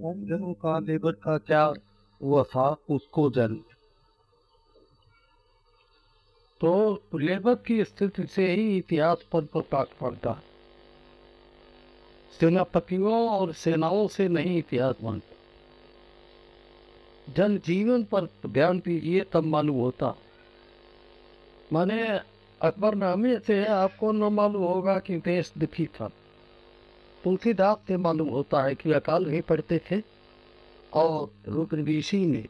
का लेबर का क्या था, उसको तो लेबर की स्थिति से ही इतिहास पर प्रकाश पड़ता। सेनापतियों और सेनाओं से नहीं इतिहास बनता। जन जीवन पर ध्यान दीजिए, तब मालूम होता। माने अकबरनामे से आपको न मालूम होगा कि देश दुखी था। तुलसीदास से मालूम होता है कि अकाल नहीं पड़ते थे और रुद्र ऋषि ने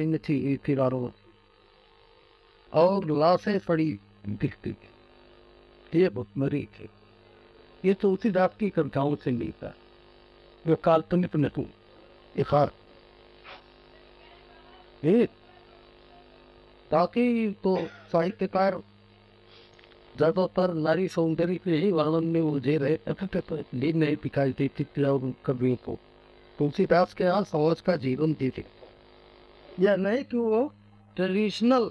ही थी किनारों और लाशें पड़ी दिखती थी। ये भुखमरी थी। ये तुलसीदास की कविताओं से मिलता जो काल्पनिक नहीं इफार ये ताकि तो साहित्यकार ज़्यादातर नारी सौंदर्य के ही वर्णन में उलझे रहे लीन नहीं दिखाई देती कवियों को। तुलसीदास के यहाँ समाज का जीवन दी थी। यह नहीं कि वो ट्रेडिशनल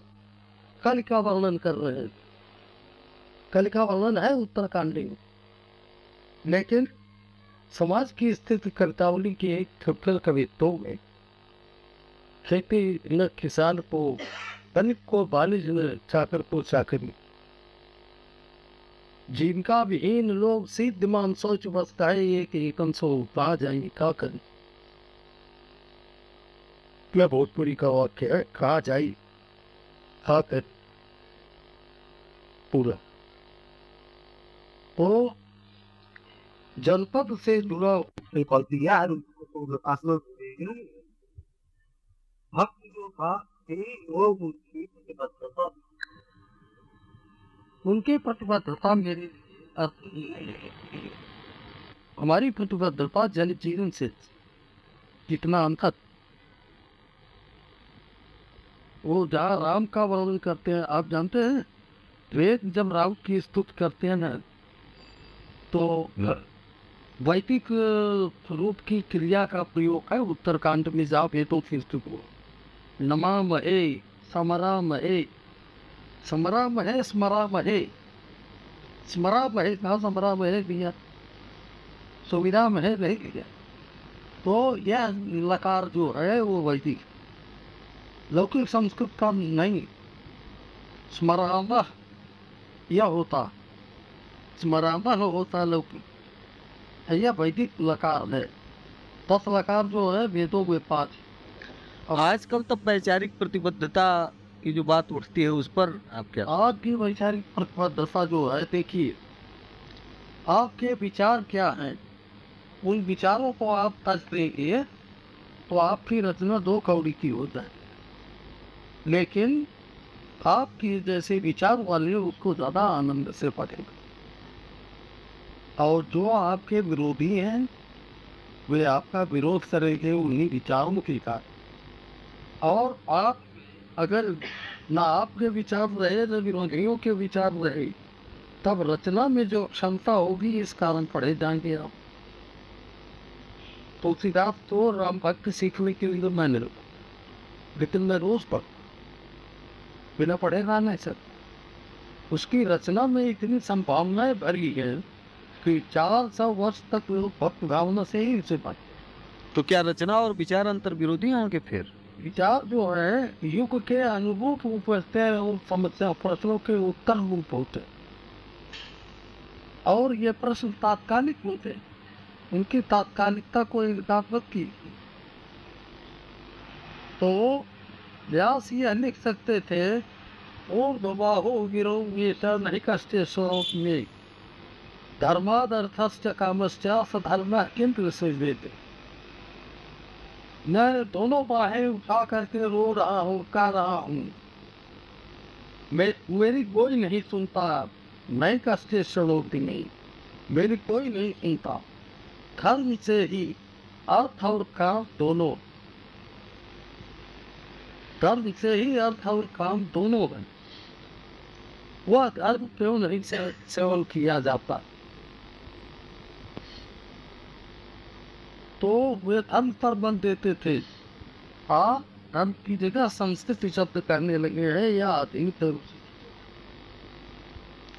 कल का वर्णन कर रहे हैं। कल का वर्णन है उत्तराखंडी में। लेकिन समाज की स्थिति कर्तावली के एक ट्रिपल कवित्वों में, खेती न किसान को धनिक को बालिज न चाकर को चाकरी जिनका विहीन लोग सिद्ध मान सोच बसता है ये कि एकम सो पा जाएँगे क्या करें। बहुत बुरी का वाक्य है कहा जाए खा कर, पूरा। तो जनपद से जुड़ा निकल दिया भक्त जो था वो उनकी प्रतिबद्धता प्रतिबद्धता हमारी प्रतिबद्धता जन जीवन से कितना अंतर, वो जहाँ राम का वर्णन करते हैं, आप जानते हैं, वेद जब राम की स्तुति करते हैं ना तो वैदिक रूप की क्रिया का प्रयोग है, उत्तरकांड में जाओ, वेदों की स्तुति को नमा महे समरा महे समरा महे स्मरा महे स्मरा महे कहा समरा महे दिया सुविधा महे नहीं तो यह लकार जो है वो वैदिक लौकिक संस्कृत का नहीं स्मराम यह होता स्मराम होता लौकिक यह वैदिक लकार है दस लकार जो है वेदों में पाँच आजकल तो वैचारिक प्रतिबद्धता की जो बात उठती है उस पर आप क्या? आज की वैचारिक प्रतिबद्धता जो है, देखिए, आपके विचार क्या हैं? उन विचारों को आप तज देंगे तो आपकी रचना दो कौड़ी की हो जाए। लेकिन आपकी जैसे विचार वाले उसको ज़्यादा आनंद से पढ़ेगा। और जो आपके विरोधी हैं, वे आपका विरोध करेंगे उन्हीं विचारों के कारण। और आप अगर ना आपके विचार रहे, न विरोधियों के विचार रहे, तब रचना में जो क्षमता होगी, इस कारण पढ़े जाएँगे आप। तो तुलसीदास तो राम भक्त सीखने के लिए मैंने लेकिन मैं रोज पढ़, बिना पढ़ेगा नहीं सर उसकी रचना में इतनी संभावनाएँ भरी है कि चार सौ वर्ष तक लोग भक्त भावना से ही उसे पढ़े तो क्या रचना और विचार अंतर विरोधी हैं होंगे फिर? जो है युग के अनुरूप उन समस्या प्रश्नों के उत्तर रूप होते और ये प्रश्न तात्कालिक होते उनकी तात्कालिकता को इजाफत की तो व्यास ये लिख सकते थे और दबाहो गिरो नहीं कष्टे स्वरूप में धर्मादर्थश्च कामश्च सधर्म से देते मैं दोनों बाहें उठा करके रो रहा हूँ कर रहा हूँ। मैं, मेरी कोई नहीं सुनता। मैं कष्टे सड़ोती नहीं। मेरी कोई नहीं सुनता। धर्म से ही अर्थ और काम दोनों। धर्म से ही अर्थ और काम दोनों है। वह धर्म क्यों नहीं सेवन किया जाता? तो वे पर बन देते थे। हाँ धर्म की जगह संस्कृति शब्द करने लगे हैं या अधिक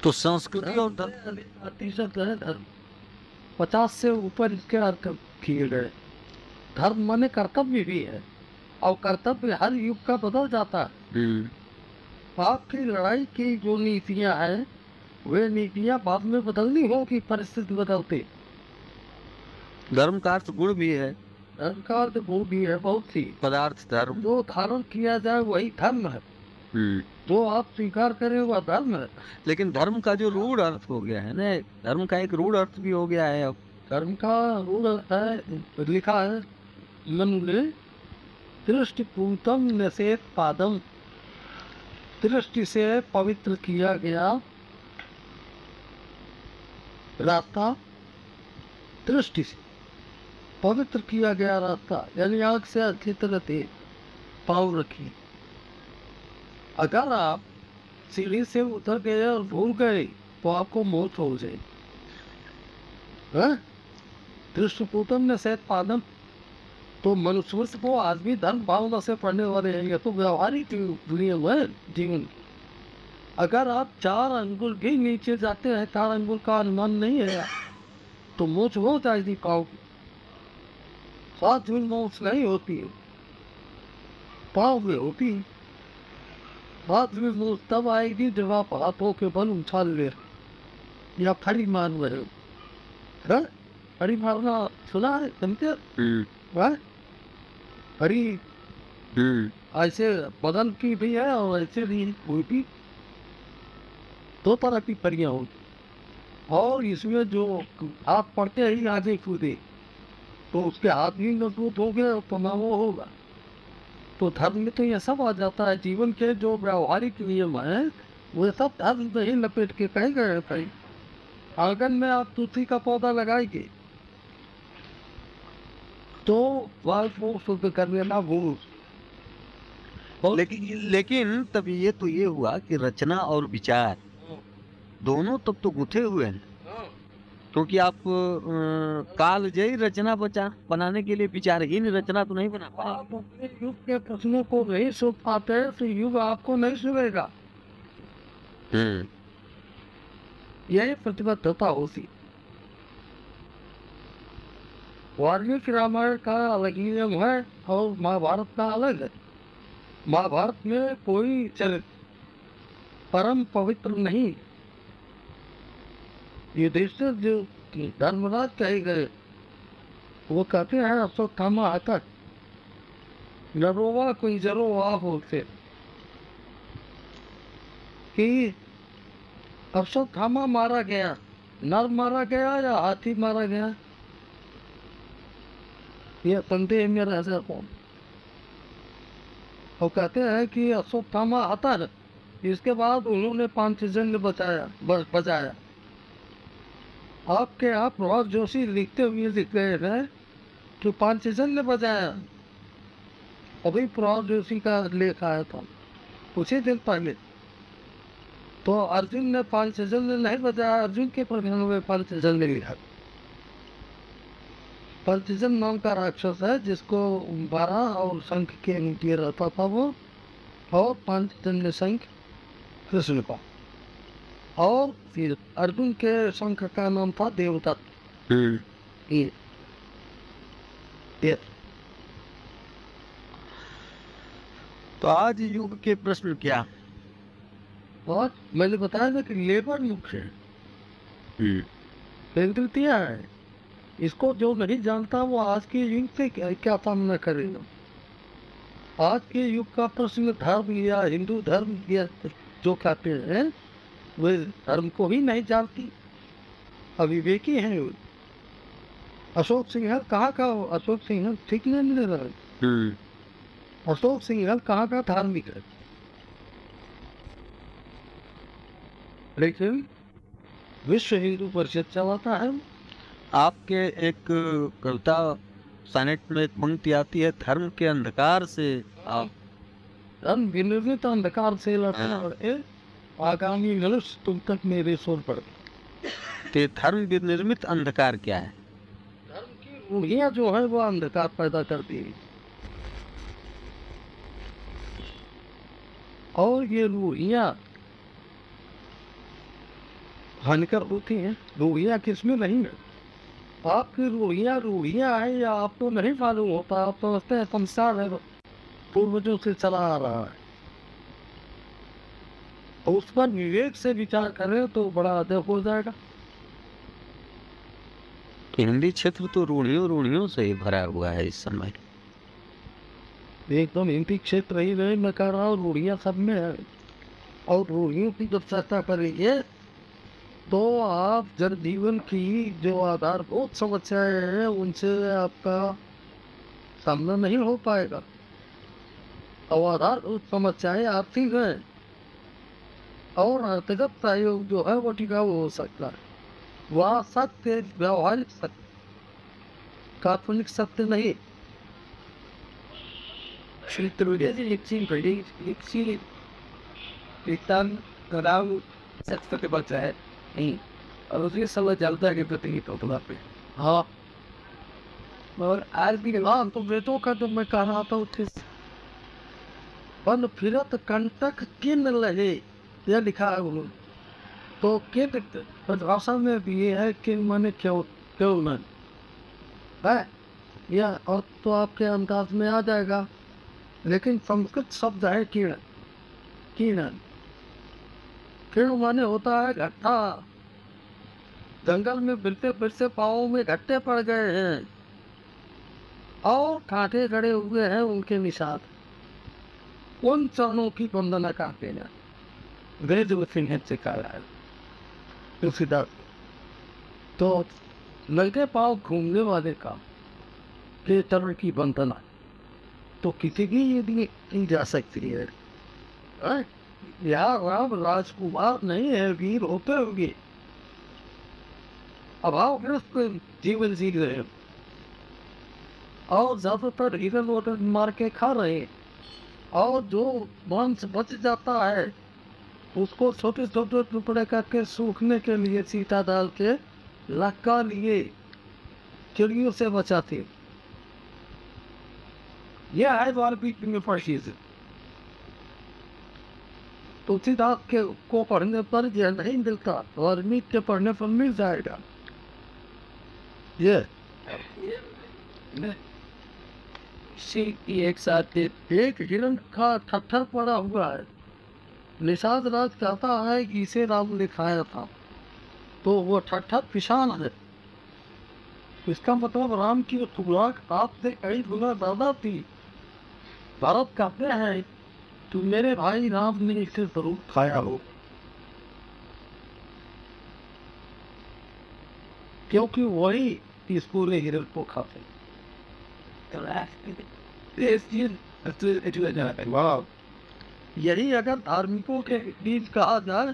तो संस्कृति और धर्म धर्म। पचास से ऊपर इसके अर्थ किए गए धर्म माने कर्तव्य भी है और कर्तव्य हर युग का बदल जाता है। आपकी लड़ाई की जो नीतियाँ हैं वे नीतियाँ बाद में बदलनी होगी परिस्थिति बदलते। धर्म का अर्थ गुण भी है। धर्म का अर्थ गुण भी है बहुत सी। पदार्थ धर्म। जो धारण किया जाए वही धर्म है। जो आप स्वीकार करें वह धर्म है। लेकिन धर्म का जो रूढ़ अर्थ हो गया है ना धर्म का एक रूढ़ अर्थ भी हो गया है अब। धर्म का रूल है लिखा है मनुले दृष्टि पूतम नशेत पादम। दृष्टि से पवित्र किया गया रास्ता दृष्टि से। पवित्र किया गया रास्ता यानी आग से अच्छी तरह से पाँव रखिए अगर आप सीढ़ी से उतर गए और भूल गए तो आपको मौत हो जाए। हाँ? ने सैत पादम तो मनुष्य को आदमी धर्म भावना से पढ़ने वाले हैं। तो व्यवहारिक दुनिया में जीवन। अगर आप चार अंगुल भी नीचे जाते हैं, चार अंगुल का अनुमान नहीं है तो मोच हो जाएगी की। सात दिन मोच नहीं होती है। पाँव में होती है। सात दिन मोच तब आएगी जब आप हाथों के बल उछाल ले या फड़ी मार रहे हो। हाँ? फड़ी मारना सुना है? समझे हाँ? फड़ी। ऐसे बदन की भी है और ऐसे भी कोई भी। दो तरह की परियाँ होती और इसमें जो आप पढ़ते ही आगे कूदे तो उसके हाथ भी मज़बूत हो गए तो ना वो होगा। तो धर्म में तो यह सब आ जाता है जीवन के जो व्यवहारिक नियम है वो सब धर्म में ही लपेट के कहे गए भाई। आँगन में आप तुलसी का पौधा लगाएँगे तो वाल को शुद्ध कर लेना भूल लेकिन लेकिन तब ये तो ये हुआ कि रचना और विचार दोनों तब तो गुथे हुए हैं। क्योंकि आप काल जय रचना बचा बनाने के लिए विचारहीन रचना तो नहीं बना पाए। युग के प्रश्नों को नहीं सुन पाते तो युग आपको नहीं सुनेगा। यही प्रतिबद्धता होती। वाल्मीकि रामायण का अलग ही नियम है और महाभारत का अलग है। महाभारत में कोई चरित्र परम पवित्र नहीं। ये देश जो धर्मराज कहे गए, वो कहते हैं अश्वत्थामा आता नरोवा कोई जरो आ बोलते कि अश्वत्थामा मारा गया, नर मारा गया या हाथी मारा गया? ये संदेह में रह जाता हूँ। वो कहते हैं कि अश्वत्थामा आता है इसके बाद उन्होंने पाँच जंग बचाया बचाया। आपके यहाँ प्रभात जोशी लिखते हुए लिख गए हैं कि पाँच ने बजाया। अभी प्रभात जोशी का लेख आया था ही दिन पहले। तो अर्जुन ने पाँच जंग नहीं बचाया अर्जुन के प्रधान में पाँच जंग लिखा। पंचजन नाम का राक्षस है, जिसको बारह और शंख के नीचे रहता था वो, और पंचजन्य शंख, कृष्ण का। और फिर अर्जुन के शंख का नाम था देवदत्त। ये। ये। तो आज युग के प्रश्न क्या? और मैंने बताया था कि लेबर युग है। प्रकृतियाँ है। इसको जो नहीं जानता वो आज के युग से क्या, क्या सामना करेगा आज के युग का प्रश्न धर्म या हिंदू धर्म या जो कहते हैं वे धर्म को ही नहीं जानती। अविवेकी हैं वो। अशोक सिंघल कहाँ का हो? अशोक सिंघल ठीक नहीं मिल रहा। है अशोक सिंघल कहाँ का धार्मिक है? लेकिन विश्व हिंदू परिषद चलाता है। आपके एक कविता सनेट में एक पंक्ति आती है धर्म के अंधकार से आप धर्म विनिर्मित अंधकार से लड़ना है। आगामी तुम तक मेरे स्वर पर। ते धर्म निर्मित अंधकार क्या है? धर्म की रूढ़ियाँ जो है वो अंधकार पैदा करती है। और ये रूढ़ियाँ हानिकर होती हैं। रूढ़ियाँ किसमें नहीं है? आपकी रूढ़ियाँ रूढ़ियाँ है या आपको नहीं मालूम होता? आप समझते हैं संसार है पूर्वजों से चला आ रहा है। तो उस पर विवेक से विचार करें तो बड़ा अदब हो जाएगा। हिंदी क्षेत्र तो रूढ़ियों रूढ़ियों से ही भरा हुआ है इस समय। एकदम हिंदी क्षेत्र ही नहीं मैं कह रहा हूँ रूढ़ियाँ सब में है। और रूढ़ियों की जब चर्चा करेंगे तो आप जन जीवन की जो आधारभूत समस्याएँ हैं उनसे आपका सामना नहीं हो पाएगा। और आधारभूत समस्याएँ आर्थिक हैं। और अंतर्गत सहयोग जो है वो टिकाऊ हो सकता है वह सत्य व्यवहारिक सत्य काल्पनिक सत्य नहीं सत्य बचा है नहीं और उसके कि तो तुम्हारा पे हाँ और आज भी हाँ तो वेदों का तो मैं कह रहा था उसे वन फिरत कंटक किन यह लिखा है उन्होंने। तो किन भाषा में भी ये है कि मैंने क्यों क्यों न है? या और तो आपके अंदाज में आ जाएगा। लेकिन संस्कृत शब्द है किरण किरण किरण माने होता है घट्टा जंगल में बिरते बिरते पाओ में घट्टे पड़ गए हैं। और कांटे गड़े हुए हैं उनके निषाद। उन चरणों की वंदना करते हैं। वेद से कहा है तुलसीदास तो लगे पाओ घूमने वाले का के चरण की वंदना। तो किसी की ये भी की जा सकती है? यहाँ राम राजकुमार नहीं है, वीर होते होंगे। अभावग्रस्त जीवन जी रहे हैं। और ज़्यादातर हिरन वरन मार के खा रहे हैं। और जो मांस बच जाता है उसको छोटे छोटे टुकड़े करके सूखने के लिए सीता डाल के लगा लिए। चिड़ियों से बचाते यह है वाल्मीकि में फर्शीज। तुलसीदास के को पढ़ने पर यह नहीं मिलता वाल्मीकि के पढ़ने पर मिल जाएगा। ये। एक साथ एक हिरण का थर पड़ा हुआ है। निषाद राज कहता है कि इसे राम ने खाया था तो वो ठट्ठर किसान है इसका मतलब राम की खुराक आपसे कई गुना ज़्यादा थी भरत कहते हैं तो मेरे भाई राम ने इसे ज़रूर खाया हो क्योंकि वही इस पूरे हिरण को खाते वाह यही अगर धार्मिकों के बीच कहा जाए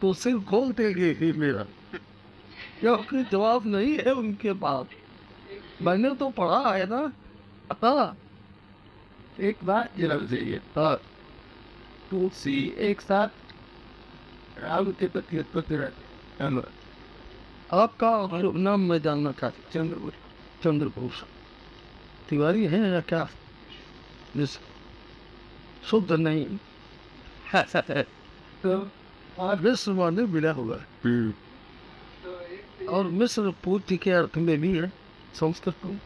तो सिर खोल देंगे ही मेरा। क्योंकि जवाब नहीं है उनके पास। मैंने तो पढ़ा है ना। हाँ एक बात ज़रूर चाहिए हाँ तुलसी एक साथ राम के प्रति उत्पत्ति रहते आपका नाम मैं जानना चाहती चंद्र चंद्रभूषण। तिवारी है या क्या? जिस शुद्ध नहीं। तो मिश्र माने मिला हुआ है और मिश्र पूर्ति के अर्थ में भी है संस्कृत को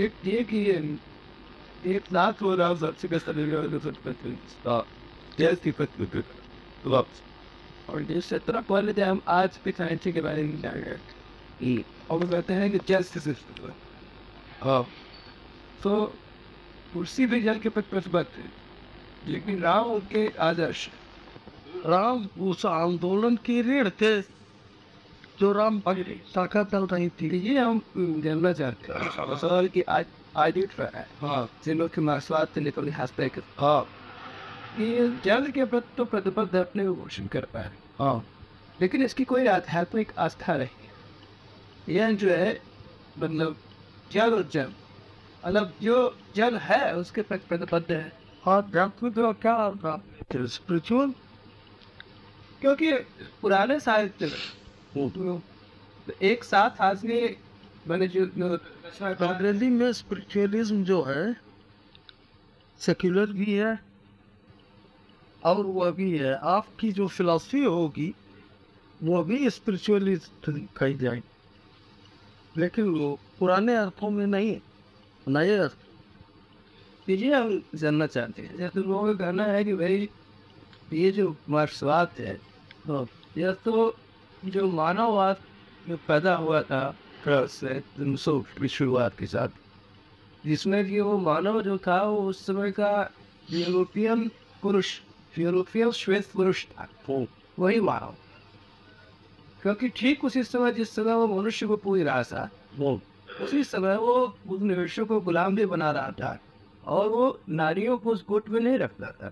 एक एक ही। है। एक लाख हो। रहा सबसे और जिस तरह पहले हम आज भी साइंस के बारे में जान गए और वो कहते हैं कि जस्टिस हाँ। तो कुर्सी भी जल के प्रतिबद्ध थे लेकिन राम उनके आदर्श राम उस आंदोलन की ऋण थे जो राम शाखा चल रही थी। ये हम जानना चाहते हैं। सवाल की आज आज है। हाँ। जिन लोग के मार्क्सवाद से लेकर हँसते हाँ। ये जल के प्रति तो प्रतिबद्ध अपने घोषण कर पाए। हाँ। लेकिन इसकी कोई आध्यात्मिक आस्था रही यह जो है मतलब जल और जल। मतलब जो जल है उसके प्रति प्रतिबद्ध है। आध्यात्मिक तो क्या होगा स्पिरिचुअल? क्योंकि पुराने साहित्य में तो एक साथ हाजरी मैंने जो अंग्रेज़ी में स्पिरिचुअलिज्म जो है सेक्युलर भी है और वह भी है। आपकी जो फिलॉसफी होगी वो भी स्पिरिचुअलिस्ट कही जाएगी। लेकिन वो पुराने अर्थों में नहीं है। नए ये हम जानना चाहते हैं। जैसे लोगों का कहना है कि भाई ये जो मार्क्सवाद है हाँ, यह तो जो मानववाद में पैदा हुआ था फ्रांस से सौ की शुरुआत के साथ जिसमें कि वो मानव जो था वो उस समय का यूरोपियन पुरुष यूरोपियन श्वेत पुरुष था। वही मानव। क्योंकि ठीक उसी समय जिस समय वो मनुष्य को पूरी रहा था वो उसी समय वो उस निवेशों को गुलाम भी बना रहा था और वो नारियों को उस गुट में नहीं रखता था।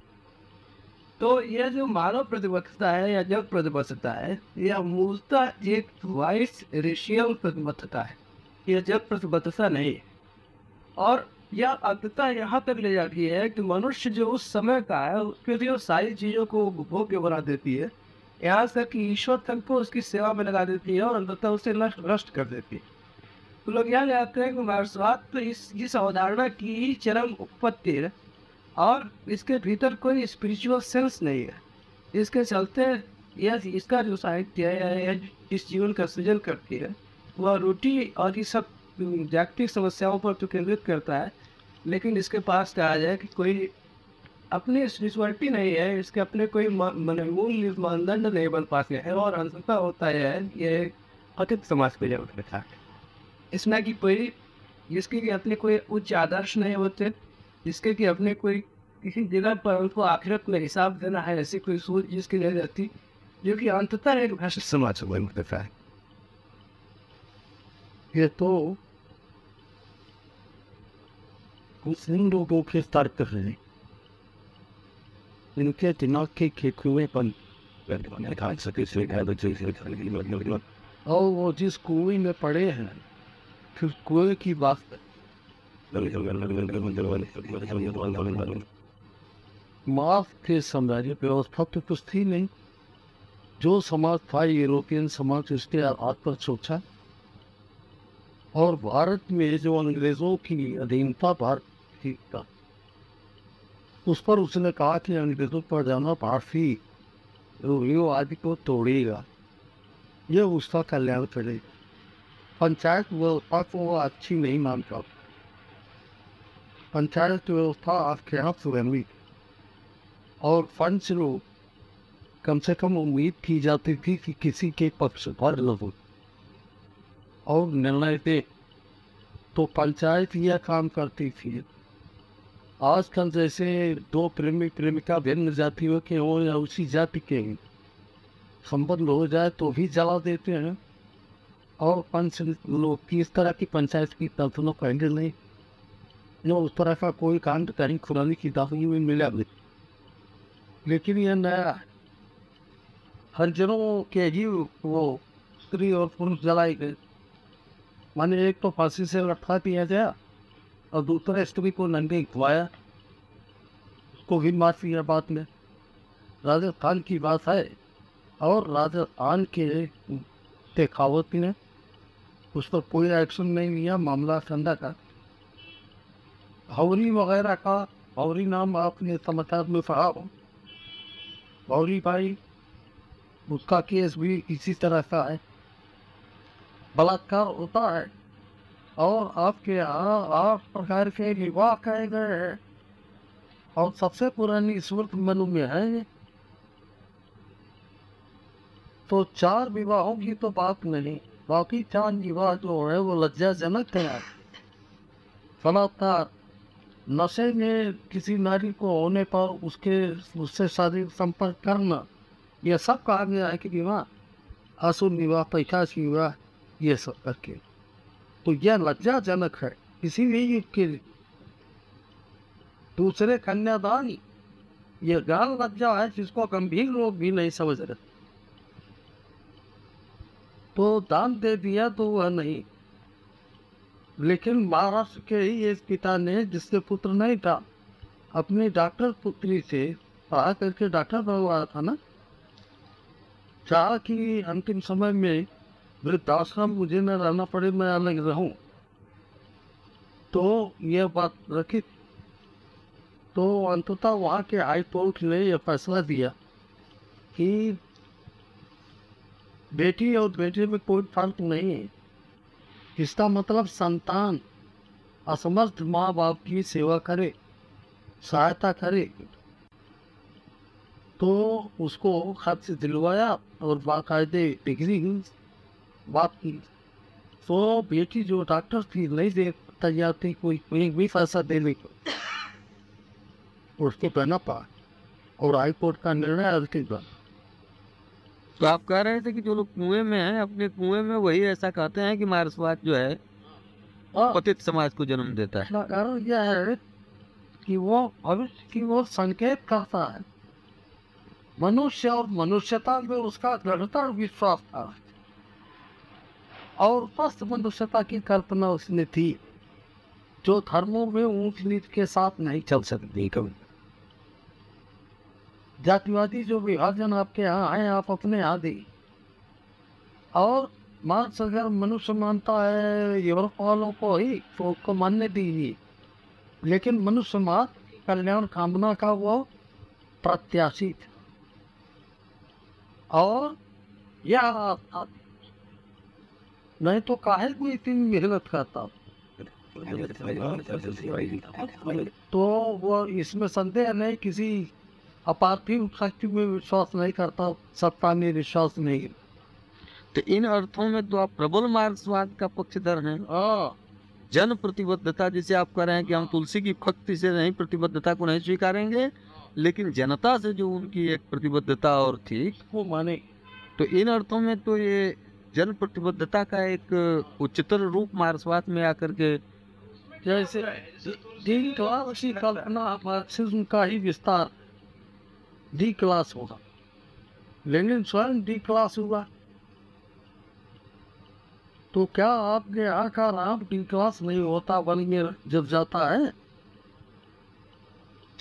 तो यह जो मानव प्रतिबद्धता है या जग प्रतिबद्धता है, यह मूलतः एक वाइस रेशियल प्रतिबद्धता है। यह जग प्रतिबद्धता नहीं और यह अंततः यहाँ तक ले जाती है कि मनुष्य जो उस समय का है, उसके लिए सारी चीज़ों को भोग्य बना देती है। यहाँ तक कि ईश्वर तक को उसकी सेवा में लगा देती है और अंततः उसे नष्ट नष्ट कर देती है। तो लोग यहाँ आते हैं कि मार्क्सवाद तो इस इस अवधारणा की ही चरम उत्पत्ति है। और इसके भीतर कोई स्पिरिचुअल सेंस नहीं है। इसके चलते यह, इसका जो साहित्य है या इस जीवन का सृजन करती है, वह रोटी और ये सब जागतिक समस्याओं पर तो केंद्रित करता है। लेकिन इसके पास कहा जाए कि कोई अपनी स्पिरिचुअलिटी नहीं है, इसके अपने कोई मूल मानदंड नहीं बन पाते हैं और अंततः होता है, यह अतिथ समाज पे जब था इसमें कि कोई जिसके कि अपने कोई उच्च आदर्श नहीं होते जिसके कि अपने कोई किसी जगह पर उनको आखिरत में हिसाब देना है ऐसी कोई सोच जिसकी नहीं रहती जो कि अंततः एक भाषा समाज से बन होता है ये तो कुछ इन लोगों के तर्क हैं। इनके दिमाग के खेकुए पर और वो जिस कुएँ में पड़े हैं फिर कुएँ की बात माफ़ के साम्राज्य व्यवस्था तो कुछ थी नहीं। जो समाज था, यूरोपियन समाज उसके आधार पर सोचा। और भारत में जो अंग्रेज़ों की अधीनता भारत की था, उस पर उसने कहा कि अंग्रेज़ों पर जाना भारती आदि को तोड़ेगा। यह उसका कल्याण करेगा। पंचायत व्यवस्था को अच्छी नहीं मानता पंचायत व्यवस्था आपके यहाँ सुगंधी और फंड से लोग कम से कम उम्मीद की जाती थी कि किसी के पक्ष पर हो और निर्णय दे तो पंचायत यह काम करती थी आजकल जैसे दो प्रेमी प्रेमिका भिन्न जातियों के हो या उसी जाति के संबंध हो जाए तो भी जला देते हैं और पंच लोग की इस तरह की पंचायत की तरफों कहेंगे नहीं। जो उस तरह का कोई कांड कहीं खुरानी की दाखिली में मिला नहीं। लेकिन यह नया है हर के ही वो स्त्री और पुरुष जलाए गए। माने एक तो फांसी से लटका दिया गया और दूसरा स्त्री को नंगे खुआया उसको भी मार दिया बाद में। राजस्थान की बात है और राजस्थान के देखावत ने उस पर कोई एक्शन नहीं लिया, मामला ठंडा था। हौरी वगैरह का हौरी नाम आपने समाचार में पढ़ा हो। गौरी भाई, उसका केस भी इसी तरह का है। बलात्कार होता है और आपके यहाँ आठ प्रकार के विवाह कहे गए हैं। और सबसे पुरानी स्मृति मनु में है। तो चार विवाहों की तो बात नहीं। बाकी चार विवाह जो है, वो लज्जाजनक है। बलात्कार नशे में किसी नारी को होने पर उसके, उससे शारीरिक संपर्क करना यह सब कहा गया है कि विवाह, असुर विवाह पैशाच विवाह, ये सब करके। तो यह लज्जाजनक है, इसीलिए युग के लिए दूसरे कन्यादान यह गाल लज्जा है जिसको गंभीर लोग भी नहीं समझ रहे। तो दान दे दिया तो वह नहीं। लेकिन महाराष्ट्र के ही एक पिता ने, जिसके पुत्र नहीं था, अपनी डॉक्टर पुत्री से पढ़ा करके डॉक्टर बनवाया था ना? चाह कि अंतिम समय में वृद्धाश्रम मुझे न रहना पड़े, मैं अलग रहूँ। तो यह बात रखी। तो अंततः वहाँ के हाई कोर्ट ने यह फैसला दिया कि बेटी और बेटे में कोई फ़र्क नहीं है। इसका मतलब संतान असमर्थ माँ बाप की सेवा करे, सहायता करे। तो उसको से दिलवाया और बाकायदे डिग्री बात की। तो बेटी जो डॉक्टर थी, नहीं दे तैयार थी कोई एक भी पैसा देने को। उसको कहना पा और हाईकोर्ट का निर्णय अंतिम था तो आप कह रहे थे कि जो लोग कुएँ में हैं अपने कुएँ में वही ऐसा कहते हैं कि मार्क्सवाद जो है पतित समाज को जन्म देता है। कारण यह है कि वो भविष्य की वो संकेत करता है। मनुष्य और मनुष्यता में उसका दृढ़ता विश्वास था। और स्वस्थ मनुष्यता की कल्पना उसने थी जो धर्मों में ऊंच नीच के साथ नहीं चल सकती कभी। जातिवादी जो विभाजन आपके यहाँ आए, आप अपने यहाँ दी और मार्क्स अगर मनुष्य मानता है यूरोप वालों को ही तो उसको मानने दीजिए। लेकिन मनुष्य मात्र कल्याण कामना का वो प्रत्याशी था और यह नहीं तो काहे को इतनी मेहनत करता? तो वो इसमें संदेह नहीं किसी अपार्थिव शक्ति में विश्वास नहीं करता सत्ता में विश्वास नहीं तो इन अर्थों में तो आप प्रबल मार्क्सवाद का पक्षधर हैं जन प्रतिबद्धता जिसे आप कह रहे हैं कि हम तुलसी की भक्ति से नहीं प्रतिबद्धता को नहीं स्वीकारेंगे लेकिन जनता से जो उनकी एक प्रतिबद्धता और थी वो माने तो इन अर्थों में तो ये जन प्रतिबद्धता का एक उच्चतर रूप मार्क्सवाद में आकर के जैसे कल्पना मार्क्सिज्म का ही विस्तार डी क्लास होगा। लेकिन स्वयं डी क्लास हुआ। तो क्या आपके का नाम डी क्लास नहीं होता बन में जब जाता है?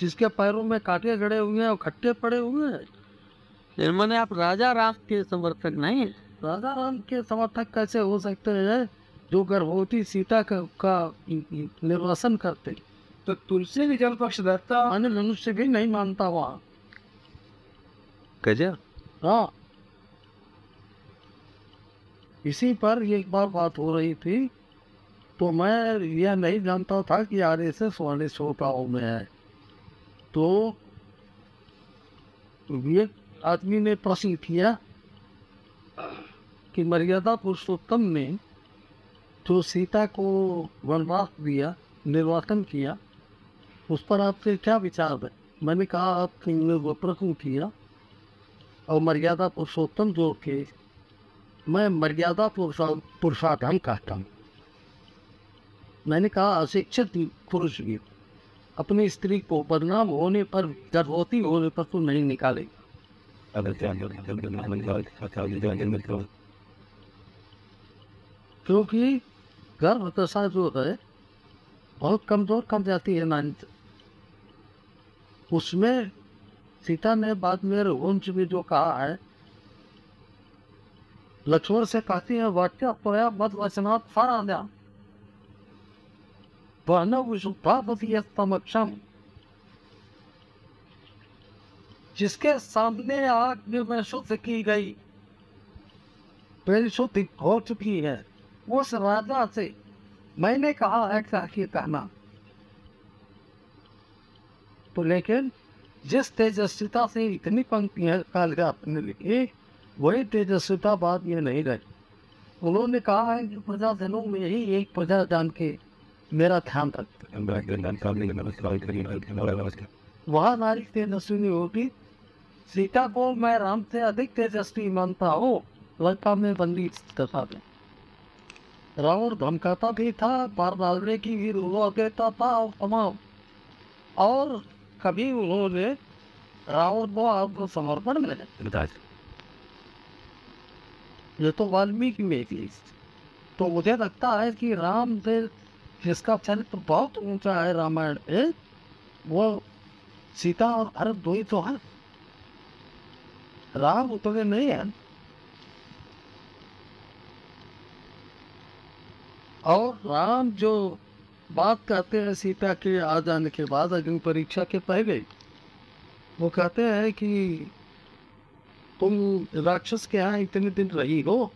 जिसके पैरों में कांटे गड़े हुए हैं और खट्टे पड़े हुए हैं। मैंने आप राजा राम के समर्थक नहीं। राजा राम के समर्थक कैसे हो सकते हैं जो गर्भवती सीता का, का निर्वासन करते? तो तुलसी भी जन पक्ष धरता। माने मनुष्य भी नहीं मानता वहाँ। गजब। हाँ। इसी पर एक बार बात हो रही थी तो मैं यह नहीं जानता था कि आर एस एस वाले श्रोताओं में है। तो ये आदमी ने प्रश्न किया कि मर्यादा पुरुषोत्तम ने जो सीता को वनवास दिया, निर्वासन किया, उस पर आपसे क्या विचार है? मैंने कहा आपने प्रश्न किया और मर्यादा पुरुषोत्तम जो के मैं मर्यादा पुरुषा पुरुषार्थम कहता हूँ। मैंने कहा अशिक्षित पुरुष भी अपनी स्त्री को बदनाम होने पर गर्भवती होने पर तो नहीं निकाले क्योंकि गर्भ दशा जो है बहुत कमज़ोर कम जाती है नानी। उसमें सीता ने बाद में रघुवंश में जो कहा है, लक्ष्मण से कहती है, वाक्य पया मत वचनात् फराद्या वहन विशुद्धापति समक्षम जिसके सामने आग में शुद्ध की गई शुद्ध हो चुकी है, उस राजा से मैंने कहा है कहना। तो लेकिन जिस तेजस्विता से इतनी पंक्तियाँ काल आपने लिखी, वही तेजस्विता बात ये नहीं रही। उन्होंने कहा है कि प्रजा जनों में ही एक प्रजा जान के मेरा ध्यान वह नारी तेजस्विनी होगी। सीता को मैं राम से अधिक तेजस्वी मानता हूँ लंका में बंदी कथा में। रावण धमकाता भी था पार डालने की भी रुआ देता था तमाम और कभी उन्होंने रावण को आपको समर्पण में ये तो वाल्मीकि में थी। तो मुझे लगता है कि राम से जिसका चरित्र बहुत ऊँचा है रामायण में वो सीता और भरत दो ही तो है। राम उतरे नहीं है। और राम जो बात कहते हैं सीता के आ जाने के बाद अग्नि परीक्षा के पहले वो कहते हैं कि तुम राक्षस के यहाँ इतने दिन रही हो।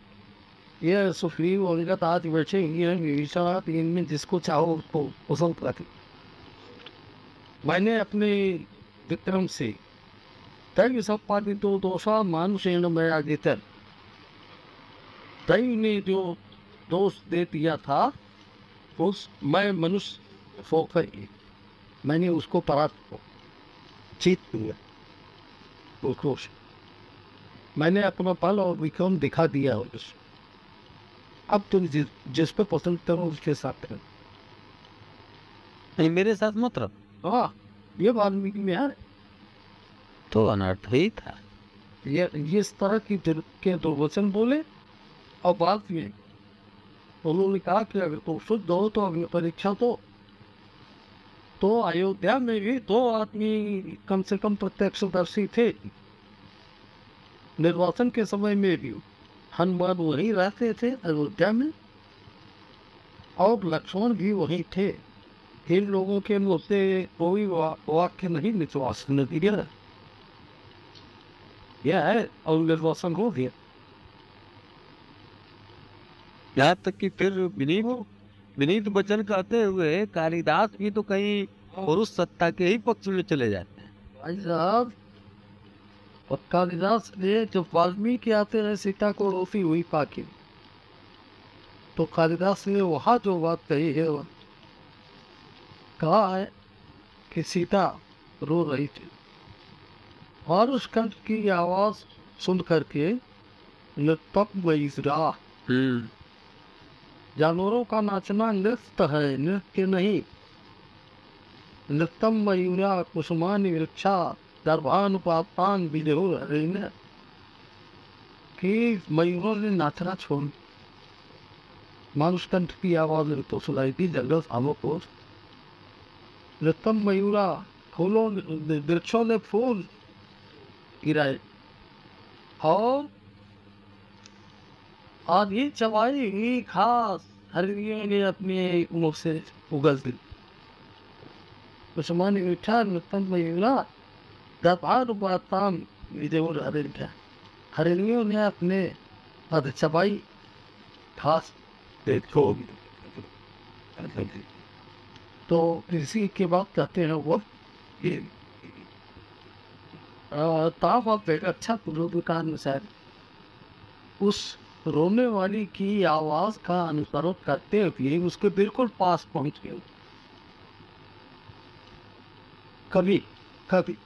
ये सुप्रीम और आज बैठे इनमें जिसको चाहो उसको पसंद रखे। मैंने अपने विक्रम से तय संपादी तो दोषा मानुषेण मेरा जितर तय ने जो दोष दे दिया था उस मैं मनुष्य होकर मैंने उसको परास्त जीत लिया उसको मैंने अपना पल और विक्रम दिखा दिया उस। अब तुम जिस जिस पे पसंद करो उसके साथ करो नहीं मेरे साथ मत रहो। हाँ ये वाल्मीकि में है। तो अनर्थ ही था। ये इस तरह की दिल के दो वचन बोले और बाद में उन्होंने कहा कि अगर तुम शुद्ध हो तो अग्नि परीक्षा तो तो अयोध्या में भी दो आदमी कम से कम प्रत्यक्षदर्शी थे। निर्वाचन के समय में भी हनुमान वहीं रहते थे अयोध्या में, और लक्ष्मण भी वहीं थे। इन लोगों के मुँह से कोई वाक्य नहीं विश्वास न दिया यह है, और निर्वाचन हो गया। यहाँ तक कि फिर विनीत विनीत वचन कहते हुए कालिदास भी तो कहीं पुरुष सत्ता के ही पक्ष में चले जाते हैं। भाई साहब और कालिदास ने जब वाल्मीकि आते हैं सीता को रोती हुई पाके तो कालिदास ने वहाँ जो बात कही है वो कहा है कि सीता रो रही थी। और उस कंठ की आवाज़ सुन करके नृतक बैसरा जानवरों का नाचना नृत्य है नृत्य नहीं नृत्यम मयूरा कुसुमान वृक्षा दर्भानुपातान विदेह कि मयूरों ने नाचना छोड़ मानुष कंठ की आवाज़ तो सुनाई थी जंगल सामों को नृत्यम मयूरा फूलों वृक्षों ने फूल गिराए और आधी चबाई हुई घास हरिणियों ने अपने मुँह से उगल दी कुसुमान मीठा नृत्यम मयूरा दपानुपाताम विदेवर हरिण हरिणियों ने अपने अध चबाई घास देखो। तो इसी के बाद कहते हैं वो, ये ताप एक अच्छा पूर्वकार अनुसार उस रोने वाली की आवाज़ का अनुसरण करते हुए उसके बिल्कुल पास पहुँच गए कभी कभी।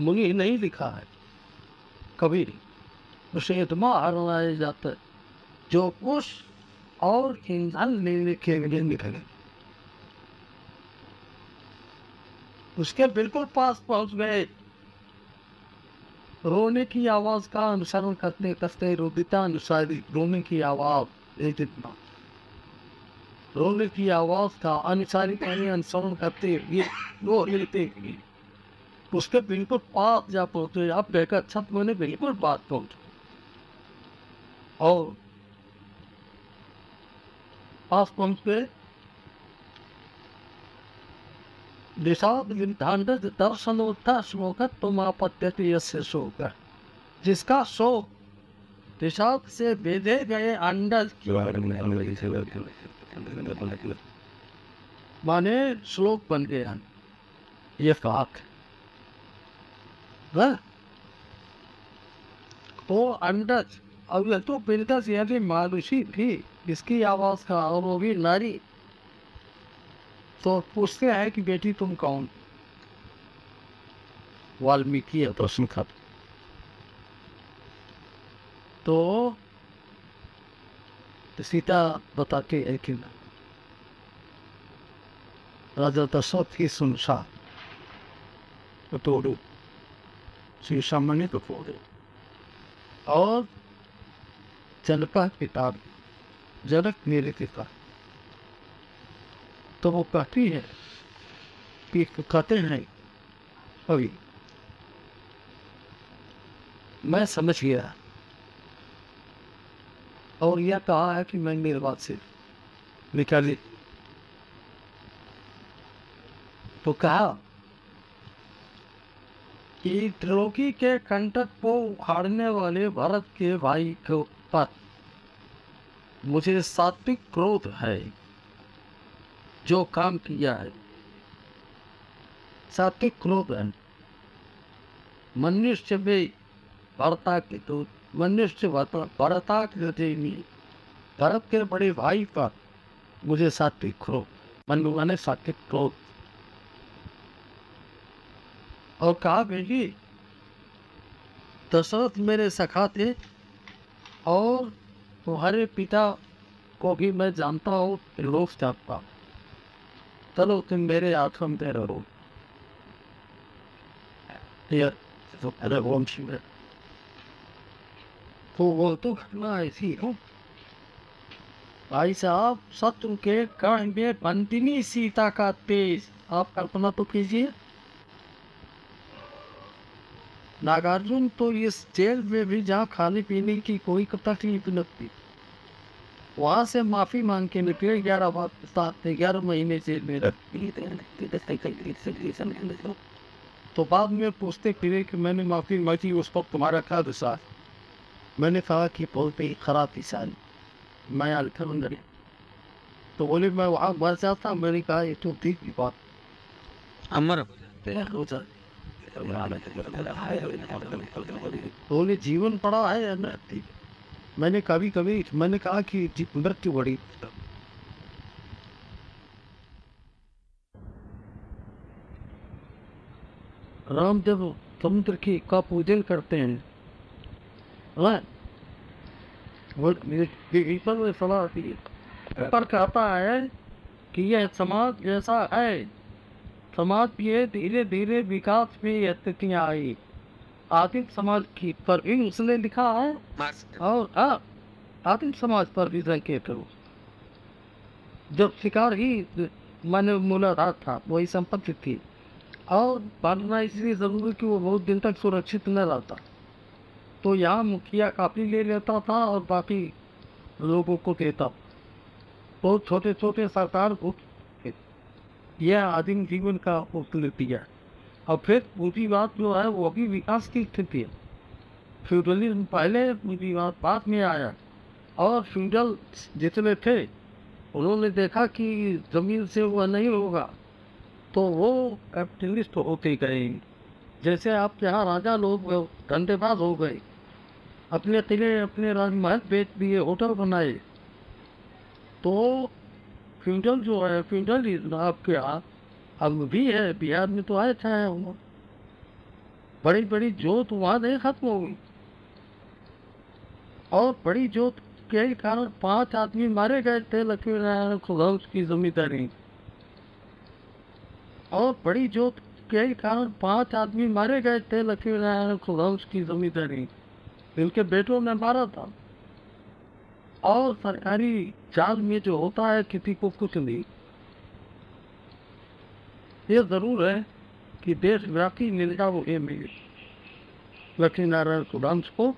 मुनि नहीं लिखा है। कभी नहीं। उसे इतना हरवाया जाता है, जो कुछ और इंसान लेने के लिए निकले उसके बिल्कुल पास पहुँच गए। रोने की आवाज़ का अनुसरण करते करते रोदिता अनुसारी, रोने की आवाज़, एक इतना। रोने की आवाज़ का अनुसारी यानी अनुसरण करते हुए रो लेते उसके बिल्कुल पास जा पहुँचे। आप देखकर छत मैंने बिल्कुल पास पहुँचे। और पास पहुँच गए निषाद विधानद दर्शन होता श्लोक तुम आपत्ति यस्य शोक। जिसका शोक निषाद से भेजे गए अंडज माने श्लोक बन गया। ये फाक? वो अंडज अब तो बिरदस यानी मानुषी थी इसकी आवाज़ का और वो भी नारी तो पूछते हैं कि बेटी तुम कौन? वाल्मीकि है प्रश्न खत तो सीता बताते है कि राजा दशरथ की सुनसा तो तोड़ो। श्री सामान्य तो फोड़े। और जनपा पिता जनक मेरे पिता। तो वो कहती है कि कहते हैं। अभी मैं समझ गया। और यह कहा है कि मैं मेरे बात से निकाली। तो कहा कि त्रिलोकी के कंटक को उखाड़ने वाले भरत के भाई के ऊपर मुझे सात्विक क्रोध है। जो काम किया है। सात्विक क्रोध है। मनुष्य में बढ़ता के तो मनुष्य बढ़ता के देवी भरत के बड़े भाई पर मुझे सात्विक क्रोध, मन माने सात्विक क्रोध। और कहा बेटी दशरथ मेरे सखा थे और तुम्हारे पिता को भी मैं जानता हूँ लोग जानता हूँ। चलो तुम मेरे आश्रम में रहो तो अरे वंश में। तो वो तो घटना ऐसी हो। भाई साहब शत्रु के कर्ण में बंदिनी सीता का तेज। आप कल्पना तो कीजिए। नागार्जुन तो इस जेल में भी जहाँ खाने पीने की कोई तकलीफ़ नहीं वहाँ से माफ़ी मांग के निकले ग्यारह बार सात ग्यारह महीने से तो बाद में पूछते फिरे कि मैंने माफ़ी मांगी उस वक्त तुम्हारा क्या विश्वास मैंने कहा कि बहुत ही खराब इंसान मैं अंदर तो बोले मैं वहाँ मर जाता मैंने कहा ये तो ठीक की बात अमर हो। जाते बोले जीवन पड़ा है मैंने कभी कभी मैंने कहा कि मृत्यु बड़ी। राम जब समुद्र की का पूजन करते हैं पर कहता है कि यह समाज जैसा है। समाज में धीरे धीरे विकास में स्थितियाँ आई। आदिम समाज की पर भी उसने लिखा है। और आदिम समाज पर भी संकेत करो। जब शिकार ही मन मूलाधार था वही संपत्ति थी। और पालना इसलिए ज़रूरी कि वो बहुत दिन तक सुरक्षित न रहता। तो यहाँ मुखिया काफ़ी ले लेता था और बाकी लोगों को देता। बहुत छोटे छोटे सरकार को यह आदिम जीवन का उपलब्धि है और फिर बात जो है, वो भी विकास की स्थिति है। फ्यूडलिज्म पहले बात बाद में आया और फ्यूडल जितने थे, उन्होंने देखा कि ज़मीन से वह नहीं होगा तो वो कैपिटलिस्ट होते गए। जैसे आप यहाँ राजा लोग धंधेबाज हो गए, अपने किले अपने राजमहल बेच दिए, होटल बनाए। तो फ्यूडल जो है फ्यूडल आपके यहाँ अब भी है बिहार में तो आया था वो बड़ी बड़ी जोत वहाँ नहीं खत्म हो गई। और बड़ी जोत के कारण पाँच आदमी मारे गए थे लक्ष्मी नारायण सुगंश की जमींदारी। और बड़ी जोत के कारण पाँच आदमी मारे गए थे लक्ष्मी नारायण सुगंश की जमींदारी। इनके बेटों ने मारा था। और सरकारी जाल में जो होता है, किसी को कुछ नहीं। ये ज़रूर है कि देशव्यापी निंदा वो ये मिली। लक्ष्मी नारायण सुडांश को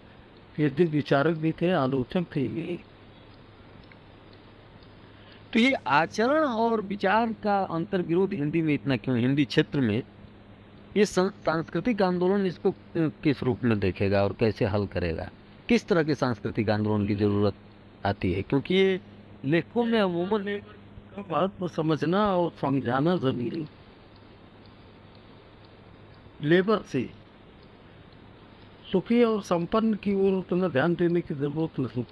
ये दिन विचारक भी थे आलोचक थे। ये तो ये आचरण और विचार का अंतर विरोध हिंदी में इतना क्यों? हिंदी क्षेत्र में ये सांस्कृतिक आंदोलन इसको किस रूप में देखेगा और कैसे हल करेगा? किस तरह के सांस्कृतिक आंदोलन की ज़रूरत आती है? क्योंकि ये लेखकों में अमूमन बात को समझना और समझाना ज़रूरी लेबर से। सुखी और संपन्न की ओर उतना ध्यान देने की ज़रूरत नहीं।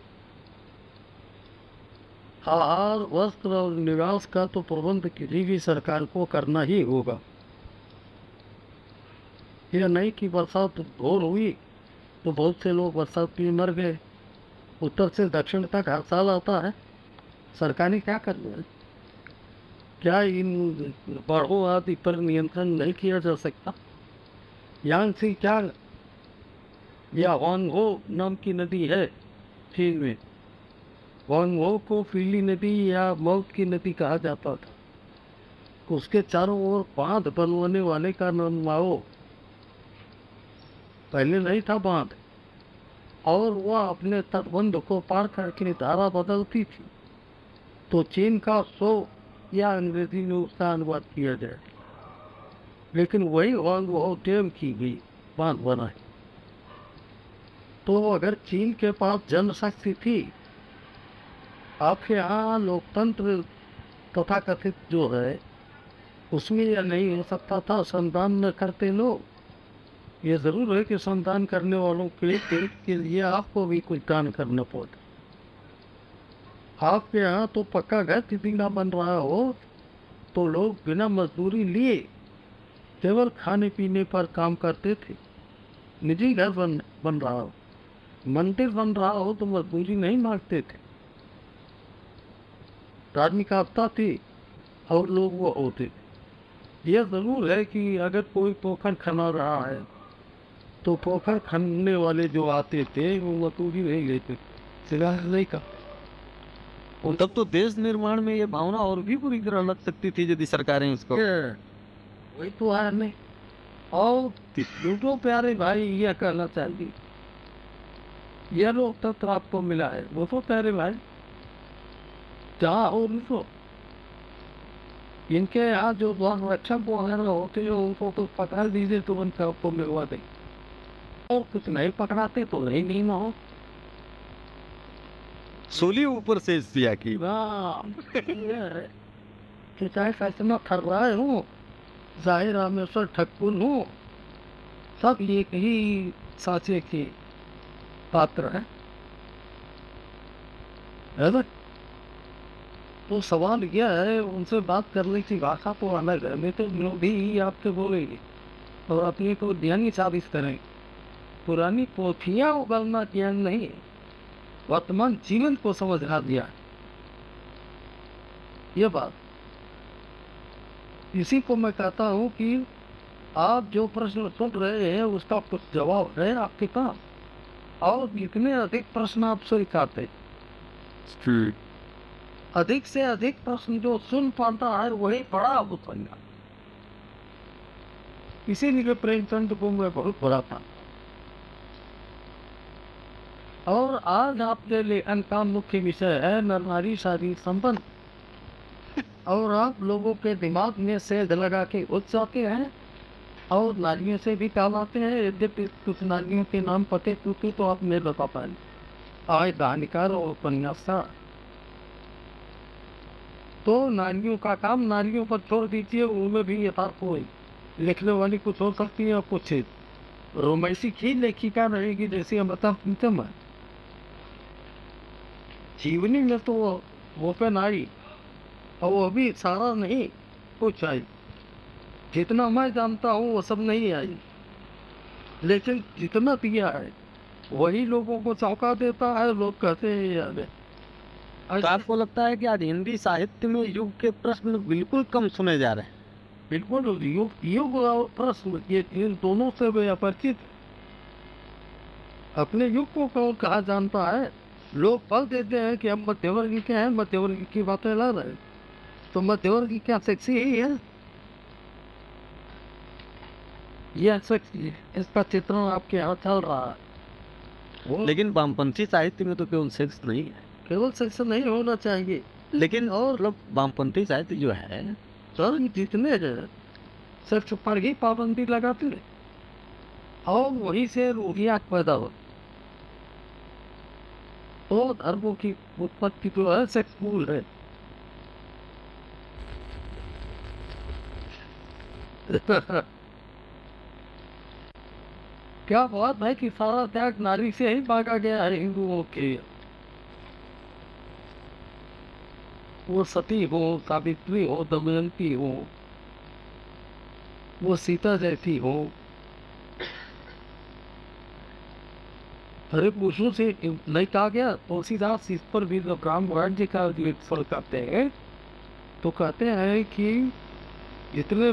आहार वस्त्र और निवास का तो प्रबंध किसी भी सरकार को करना ही होगा। यह नहीं कि बरसात और हुई तो बहुत से लोग बरसात में मर गए। उत्तर से दक्षिण तक हर साल आता है। सरकारें क्या कर रही है? क्या इन बाढ़ों आदि पर नियंत्रण नहीं किया जा सकता? यहाँ से क्या या वांगो नाम की नदी है चीन में। वांगो को पीली नदी या मौत की नदी कहा जाता था। उसके चारों ओर बाँध बनवाने वाले का नाम माओ। पहले नहीं था बाँध। और वह अपने तटबंध को पार करके धारा बदलती थी। तो चीन का सो या अंग्रेज़ी में उसका अनुवाद किया जाए। लेकिन वही वांग वो डैम की गई बाँध बना तो अगर चीन के पास जनशक्ति थी, आपके यहाँ लोकतंत्र तथा कथित जो है, उसमें यह नहीं हो सकता था संतान न करते लोग। ये ज़रूर है कि संतान करने वालों के के लिए आपको भी कुछ दान करना पड़ता। आपके यहाँ तो पक्का घर किसी ना बन रहा हो तो लोग बिना मजदूरी लिए केवल खाने पीने पर काम करते थे। निजी घर बन बन रहा हो। मंदिर बन रहा हो तो मजदूरी नहीं मांगते थे। धार्मिक आपदा थी और लोग वो होते थे। यह ज़रूर है कि अगर कोई पोखर खना रहा है तो पोखर खनने वाले जो आते थे वो मजदूरी नहीं लेते नहीं का और तब तो देश निर्माण में ये भावना और भी पूरी तरह लग सकती थी यदि सरकारें इसको वही तो है नहीं और लूटो प्यारे भाई यह कहना चाहिए यह लोकतंत्र आपको मिला है। वो तो प्यारे भाई। जहाँ हो रुको इनके यहाँ जो द्वार रक्षक वगैरह होते हैं उनको तो पकड़ दीजिए तो उनका आपको मिलवा दे। और कुछ नहीं पकड़ाते तो नहीं नहीं हो। सोली ऊपर से इस दिया की। वाह ये चाहे फैसला कर रहा हूँ ज़ाहिर रामेश्वर ठक्कुर हूँ। सब एक ही साचे के पात्र हैं। है ना? तो सवाल यह है, उनसे बात करने की भाषा तो अलग है, नहीं तो जो भी आपसे बोलेंगे और अपने को ज्ञानी साबित करें। पुरानी पोथियाँ उगलना ज्ञान नहीं वर्तमान जीवन को समझना दिया यह बात इसी को मैं कहता हूँ कि आप जो प्रश्न सुन रहे हैं उसका कुछ जवाब है आपके पास। और इतने अधिक प्रश्न आप स्वीकारते अधिक से अधिक प्रश्न जो सुन पाता है वही बड़ा होता इसीलिए प्रेमचंद को मैं बहुत बड़ा था और आज आपके लेखन का मुख्य विषय है नर नारी शारीरिक संबंध। और आप लोगों के दिमाग में सेज लगा के उठ जाते हैं। और नारियों से भी काम आते हैं। यद्यपि कुछ नारियों के नाम पते चुके तो आप नहीं बता पाए आय दानिकार और उपन्यासकार तो नारियों का काम नारियों पर छोड़ दीजिए, उनमें भी यथार्थ हो लिखने वाली कुछ हो सकती है और कुछ रोमांसिक ही लेखिका रहेगी जैसे अमृता प्रीतम है। जीवनी में तो वो पे नारी और वो भी सारा नहीं कुछ आई जितना मैं जानता हूँ वो सब नहीं आई लेकिन जितना दिया है वही लोगों को चौंका देता है लोग कहते हैं यार तो आपको लगता है कि आज हिंदी साहित्य में युग के प्रश्न बिल्कुल कम सुने जा रहे हैं? बिल्कुल युग युग और प्रश्न ये इन दोनों से वे अपरिचित अपने युग को कौन कहा जानता है? लोग पल देते हैं कि हम मध्यवर्गीय के हैं मध्यवर्गीय की बातें ला रहे। हैं तो मध्यवर्गीय क्या सेक्सी ही है। यह सेक्सी इसका चित्रण आपके यहाँ चल रहा है। लेकिन वामपंथी साहित्य में तो केवल सेक्स नहीं है। केवल सेक्स नहीं होना चाहिए। लेकिन और मतलब वामपंथी साहित्य जो है सर जितने सेक्स पर ही पाबंदी लगाते हैं। और वहीं से रूढ़ियाँ पैदा हो। तो धर्मों की उत्पत्ति तो है सेक्स मूल है। क्या बात है कि सारा त्याग नारी से ही मांगा गया है हिंदुओं के। वो सती हो, सावित्री हो, दमयंती हो, वो सीता जैसी हो। अरे पुरुषों से नहीं कहा गया? तुलसीदास इस पर भी जब राम राज्य का विश्लेषण करते हैं तो कहते हैं कि जितने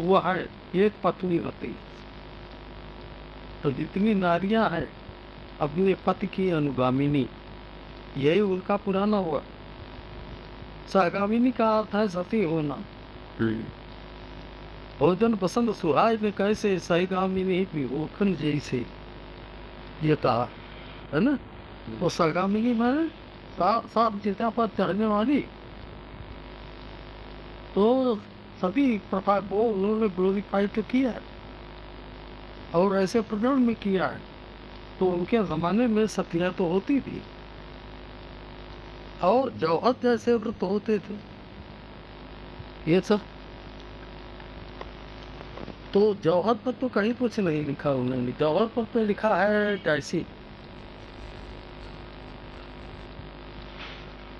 वो है एक पत्नी होती। तो जितनी नारियाँ हैं अपने पति की अनुगामिनी यही उनका पुराना हुआ। सहगामिनी का अर्थ है सती होना। भोजन पसंद सुहाय में कैसे सहगामिनी भी ओखन जैसे। ये कहा है ना? तो सहगामिनी में सात सात चिता पर चढ़ने वाली। तो सभी प्रकार को उन्होंने ग्लोरीफाई तो किया है। और ऐसे प्रकरण में किया है तो उनके ज़माने में सतियाँ तो होती थी। और जौहर जैसे व्रत होते थे, ये सब। तो जौहर पर तो कहीं कुछ नहीं लिखा उन्होंने। जौहर पर तो लिखा है जैसी।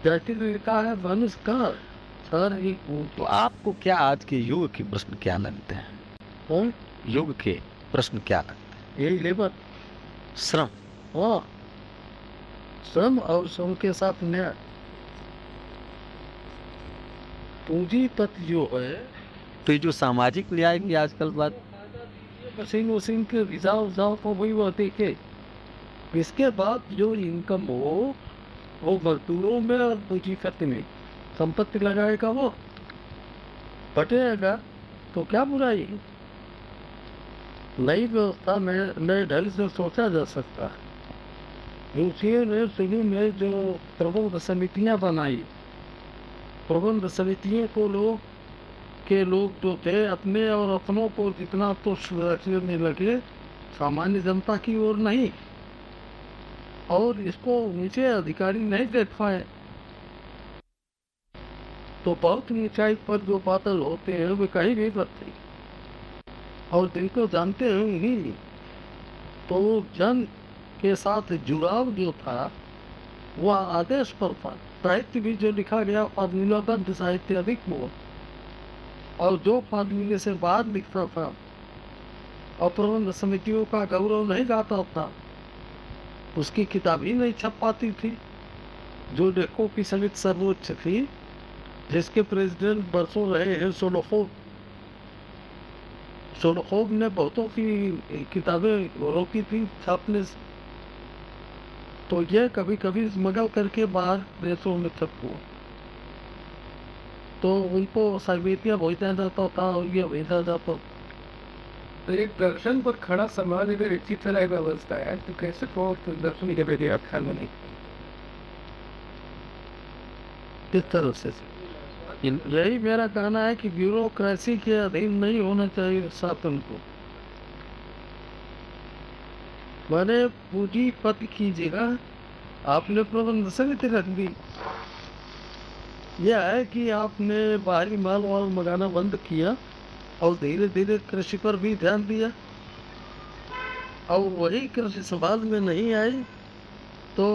जैसी लिखा है मनुष्य का सर ही तो आपको क्या आज के युग के प्रश्न क्या लगते हैं? कौन युग के प्रश्न क्या लगते हैं? यही लेबर। श्रम। हाँ। श्रम और श्रम के साथ न्याय पूंजीपति जो है तो ये जो सामाजिक न्याय की आजकल बात मशीन वशीन के रिजाव उजाव को वही वो देखे इसके बाद जो इनकम हो वो मजदूरों में और पूंजीपति में संपत्ति लगाएगा वो। बटेगा तो क्या बुराई? नई व्यवस्था में नए ढंग से सोचा जा सकता है। ने शुरू में जो प्रबंध समितियाँ बनाई, प्रबंध समितियों को लोग, के लोग जो थे, अपने और अपनों को जितना तो सुरक्षित लगे, सामान्य जनता की ओर नहीं। और इसको नीचे अधिकारी नहीं देख पाए। तो बहुत ही ऊंचाई पर जो बादल होते हैं, वे कहीं नहीं बनते और जिनको जानते हैं ही तो जन के साथ जुड़ाव जो था, वह आदेश पर था। साहित्य भी जो लिखा गया फॉर्मूलाबद्ध साहित्य अधिक हुआ। और जो फार्मूले से बाद लिखता था और प्रबंध समितियों का गौरव नहीं गाता था। उसकी किताब ही नहीं छप पाती थी। जो लेखों की समिति सर्वोच्च थी जिसके प्रेसिडेंट बरसों रहे हैं सोलोखोव। सोलोखोव ने बहुतों की किताबें रोकी थी छापने से। तो यह कभी कभी स्मगल करके बाहर देशों में छप हुआ। तो उनको सर्वेतिया भेजा जाता था और ये भेजा जाता था। तो एक दर्शन पर खड़ा समाज अगर इसी तरह व्यवस्था है। तो कैसे को तो दर्शन के बेटे व्याख्यान में नहीं। किस तरह से। यही मेरा कहना है कि ब्यूरोक्रेसी के अधीन नहीं होना चाहिए शासन को। मैंने पूंजीपति की जगह आपने प्रबंध समिति रख दी। यह है कि आपने बाहरी माल वाल मंगाना बंद किया और धीरे धीरे कृषि पर भी ध्यान दिया। और वही कृषि समाज में नहीं आई तो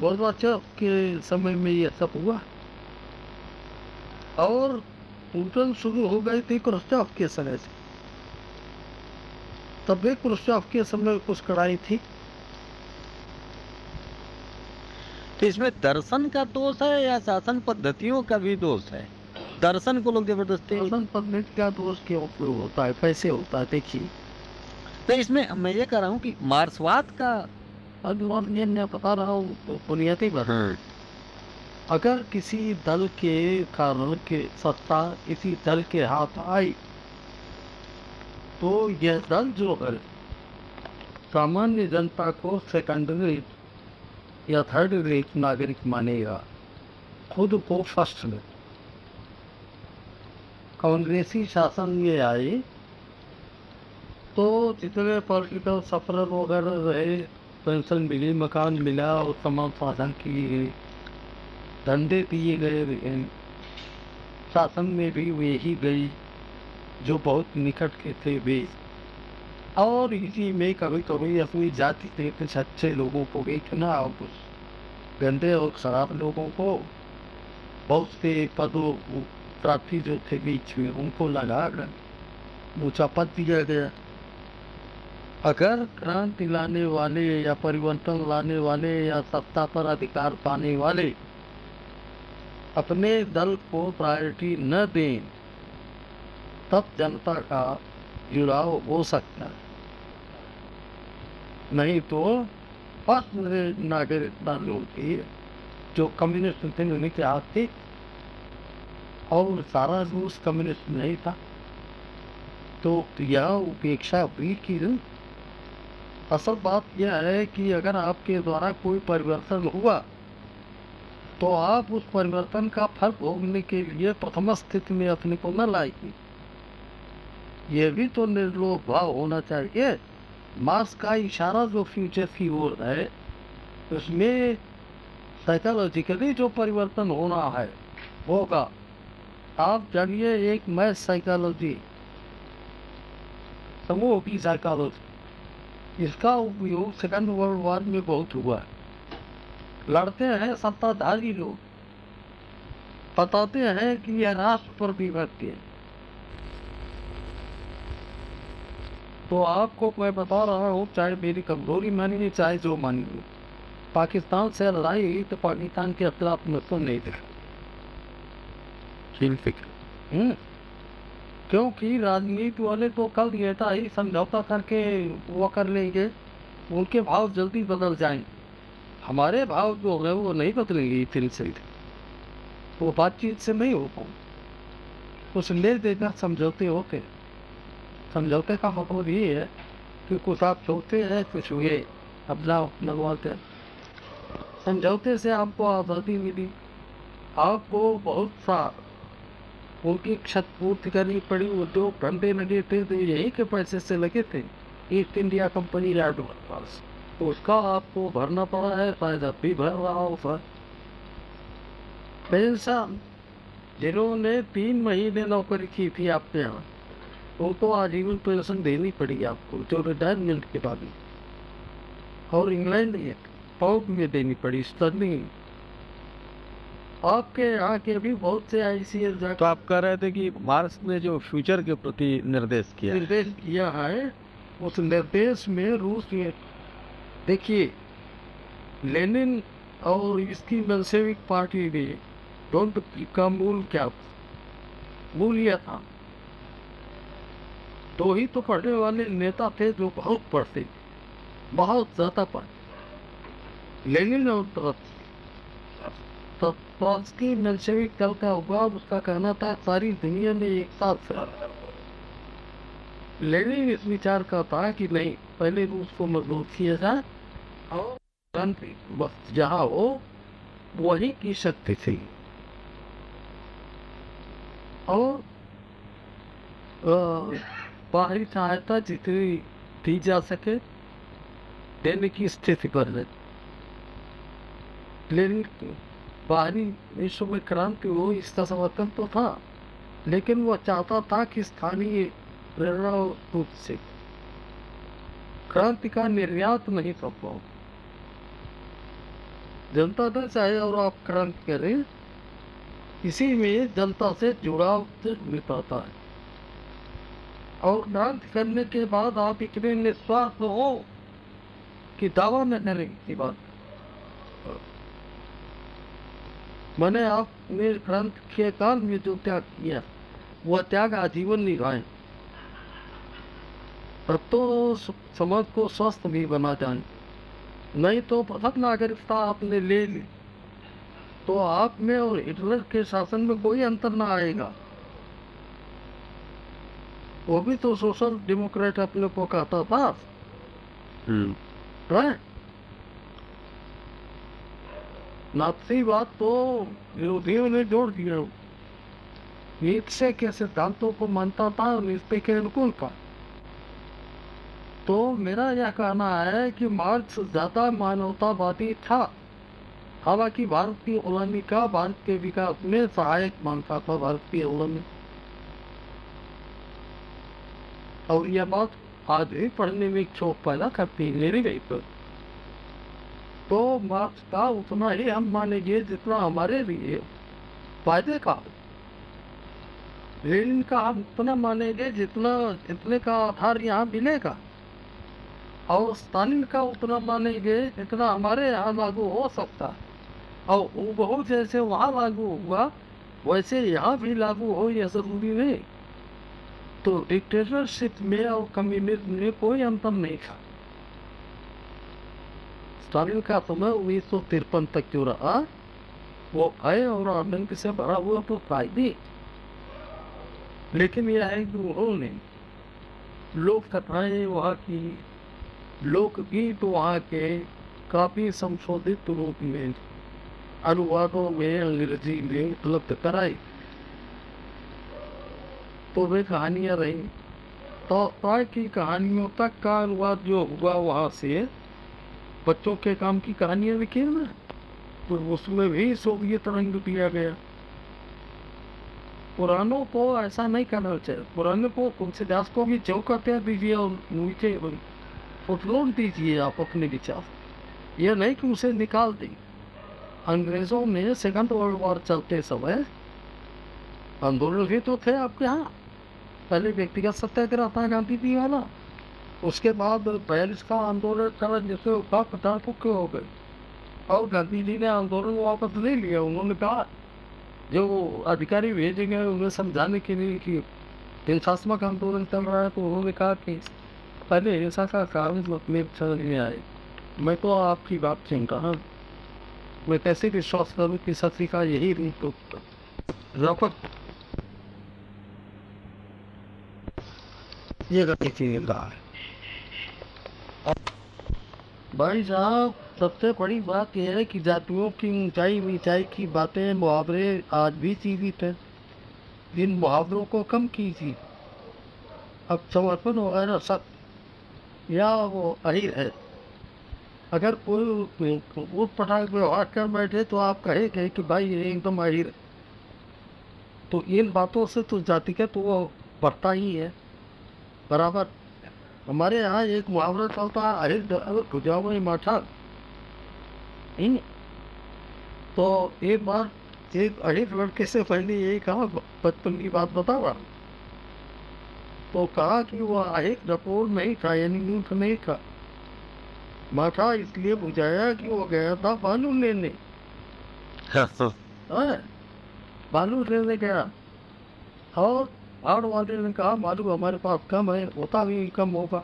गोरबाचव के समय में यह सब हुआ। और पूजन शुरू हो गई थी क्रुश्चॉफ के समय से। तब भी क्रुश्चॉफ के समय कुछ कड़ाई थी। तो इसमें दर्शन का दोष है या शासन पद्धतियों का भी दोष है? दर्शन को लोग ज़बरदस्ती शासन पद्धति का दोष क्यों होता है? कैसे होता है? देखिए। तो इसमें मैं ये कह रहा हूँ कि मार्सवाद का मैं बता रहा हूँ तो बुनियादी बात हाँ, अगर किसी दल के कारण के सत्ता किसी दल के हाथ आई तो यह दल जो है सामान्य जनता को सेकेंडरी या थर्ड रेट नागरिक मानेगा, खुद को फ़र्स्ट में। कांग्रेसी शासन में आए तो जितने पॉलिटिकल सफ़र वगैरह रहे, पेंशन मिली, मकान मिला और तमाम साधन की धंधे दिए गए शासन में भी वे ही गई जो बहुत निकट के थे वे। और इसी में कभी कभी अपनी जाति के कुछ अच्छे लोगों को बेचना और कुछ गंदे और खराब लोगों को बहुत से पदों प्रार्थी जो थे बीच में, उनको लगा कर पद दिया गया। अगर क्रांति लाने वाले या परिवर्तन लाने वाले या सत्ता पर अधिकार पाने वाले अपने दल को प्रायोरिटी न दें, तब जनता का जुड़ाव हो सकता है। नहीं तो नागरिकता लोग थी जो कम्युनिस्ट थे उनके हाथ थे और सारा रूस कम्युनिस्ट नहीं था तो यह उपेक्षा भी की असल बात यह है कि अगर आपके द्वारा कोई परिवर्तन हुआ तो आप उस परिवर्तन का फल भोगने के लिए प्रथम स्थिति में अपने को न लाएगी ये भी तो निर्लोभ भाव होना चाहिए। मार्क्स का इशारा जो फ्यूचर की ओर है, उसमें साइकोलॉजिकली जो परिवर्तन होना है, होगा। आप जानिए, एक मैथ साइकोलॉजी समूह की साइकोलॉजी इसका उपयोग सेकंड वर्ल्ड वॉर में बहुत हुआ है। लड़ते हैं सत्ताधारी लोग। बताते हैं कि यह राष्ट्र पर विभक्ति है। तो आपको मैं बता रहा हूँ चाहे मेरी कमज़ोरी मानिए चाहे जो मानिए पाकिस्तान से लड़ाई तो पाकिस्तान के खिलाफ में तो नहीं देखा हम्म। क्योंकि राजनीति वाले तो कल ये था ही समझौता करके वो कर लेंगे उनके भाव जल्दी बदल जाएँगे। हमारे भाव जो है वो नहीं बदलेंगे से वो बातचीत से नहीं हो पाऊँ। कुछ ले देना समझौते होते समझौते का मतलब ये है कि कुछ आप सोचते हैं, कुछ हुए अपना लगवाते हैं। समझौते से आपको आज़ादी मिली। आपको बहुत सा उनकी क्षतिपूर्ति करनी पड़ी। उद्योग धंधे लगे थे तो यही के पैसे से लगे थे। ईस्ट इंडिया कंपनी राडो पास। तो उसका आपको भरना पड़ा है शायद अब भी भर रहा हो सर पेंशन जिन्होंने तीन महीने नौकरी की थी आपके यहाँ उनको आजीवन पेंशन देनी पड़ी आपको जो रिटायरमेंट के बाद में और इंग्लैंड में पाउंड में देनी पड़ी स्टर्लिंग आपके यहाँ के भी बहुत से ऐसी तो आप कह रहे थे कि मार्क्स ने जो फ्यूचर के प्रति निर्देश किया निर्देश किया है उस निर्देश में रूस में देखिए, लेनिन और इसकी मेंसेविक पार्टी ने डोंट का मूल क्या मूल यह था। दो ही तो पढ़ने वाले नेता थे जो बहुत पढ़ते थे बहुत ज़्यादा पढ़ते। लेनिन और ट्रॉट्सकी मेल्शेविक दल का हुआ उसका कहना था, सारी दुनिया में एक साथ लेनिन इस विचार का था कि नहीं, पहले रूस को मज़बूत किया जाए और जहाँ हो वही की शक्ति थी। और बाहरी सहायता जितनी दी जा सके, देने की स्थिति पर लेकिन बाहरी विश्व में क्रांति हो इसका समर्थन तो था, लेकिन वह चाहता था कि स्थानीय प्रेरणा रूप से क्रांति का निर्यात नहीं कर पाओ जनता दल चाहे और आप क्रांति करें, इसी में जनता से जुड़ाव मिल पाता है। और क्रांति करने के बाद आप इतने निस्वार्थ हो कि दावा न करें की बात। मैंने आपने ग्रंथ के काल में जो त्याग किया, वह त्याग आजीवन निभाए तो समाज को स्वस्थ भी बना जाए। नहीं तो पथक नागरिकता आपने ले ली तो आप में और हिटलर के शासन में कोई अंतर ना आएगा। वो भी तो सोशल डेमोक्रेट अपने को कहता था। राइट नाथी बात तो विरोधियों ने जोड़ दिया। नीचे के सिद्धांतों को मानता था और के अनुकूल था? तो मेरा यह कहना है कि मार्क्स ज़्यादा मानवतावादी था। हालाँकि भारत की गुलामी का भारत के विकास में सहायक मानता था भारत की गुलामी और यह बात आज भी पढ़ने में छोट पैदा करती है, मेरी गई पर तो मार्क्स का उतना ही हम मानेंगे जितना हमारे लिए फ़ायदे का। लेनिन का हम उतना मानेंगे जितना, जितने का आधार यहाँ मिलेगा। और स्टालिन का उतना मानेंगे इतना हमारे यहाँ लागू हो सकता और वो बहुत जैसे वहाँ लागू हुआ वैसे यहाँ भी लागू हो यह ज़रूरी नहीं तो डिक्टेटरशिप में और कम्युनिज्म में कोई अंतर नहीं था स्टालिन का समय उन्नीस सौ तिरपन तक जो रहा वो आए और आनंद से भरा हुआ तो फ़ायदे लेकिन यह है कि उन्होंने लोक कथाएँ वहाँ की लोकगीत वहाँ के काफ़ी संशोधित रूप में अनुवादों में अंग्रेज़ी में उपलब्ध कराई। तो वे कहानियाँ रही? तो की कहानियों तक का अनुवाद जो हुआ वहाँ से, बच्चों के काम की कहानियाँ लिखी ना? तो उसमें भी सोवियत रंग दिया गया। पुरानों को ऐसा नहीं करना चाहिए। पुरानों को तुलसीदास को भी चौकते दीजिए और नीचे उपलोड दीजिए आप अपने विचार। यह नहीं कि उसे निकाल दें। अंग्रेज़ों ने सेकंड वर्ल्ड वॉर चलते समय आंदोलन भी तो थे आपके यहाँ। पहले व्यक्तिगत सत्याग्रह था गांधी जी वाला। उसके बाद पेरिस का आंदोलन चला जिससे उपा पचास मुख्य हो गए। और गांधी जी ने आंदोलन वापस ले लिया। उन्होंने कहा, जो अधिकारी भेजे गए उन्हें समझाने के लिए कि हिंसात्मक आंदोलन चल रहा है तो उन्होंने कहा कि पहले हिंसा का कारण अपने समझ में आए मैं तो आपकी बात सुन रहा हूँ। मैं कैसे विश्वास करूँ कि सत्य का यही नहीं तो रफत ये चीज़ रहा भाई साहब, सबसे बड़ी बात यह है कि जातियों की ऊंचाई नीचाई की बातें मुहावरे आज भी जीवित हैं। इन मुहावरों को कम कीजिए। अब समर्पण वगैरह सब या वो अहिर है अगर कोई उठ पटाख में व्यवहार कर बैठे तो आप कहेंगे कि भाई ये एकदम है। तो इन बातों से तो जाति का तो वो बढ़ता ही है। बराबर। हमारे यहाँ एक मुहावरा चलता है अगर गुजाओ माठा तो एक बार एक अहिर लड़के से पहले यही कहा बचपन की बात बतावा तो कहा कि वो अहिर डपोर नहीं था यानी ऊँट नहीं था। माथा इसलिए बुझाया कि वो गया था बालू लेने। हाँ, बालू लेने गया। और आड़ वाले ने कहा बालू हमारे पास कम है होता भी कम होगा।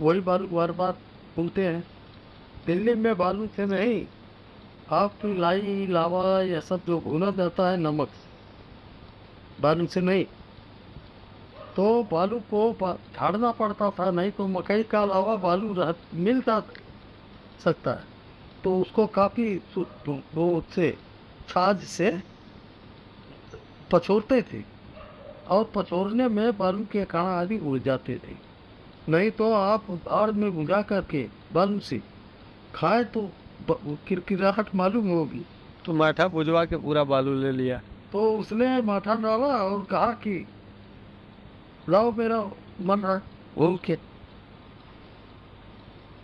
वही बालू बार बार बोलते हैं दिल्ली में बालू से नहीं। आपकी लाई लावा ये सब जो भुना जाता है नमक बालू से नहीं। तो बालू को झाड़ना पड़ता था नहीं तो मकई का अलावा बालू रह मिल जा सकता है। तो उसको काफ़ी वो उससे छाछ से पछोरते थे और पछोरने में बालू के कण आदि उड़ जाते थे। नहीं तो आप आड़ में भुजा करके बालू से खाए तो किरकिराहट मालूम होगी। तो माठा बुझवा के पूरा बालू ले लिया। तो उसने माथा डाला और कहा कि लाओ मेरा मन है बोल के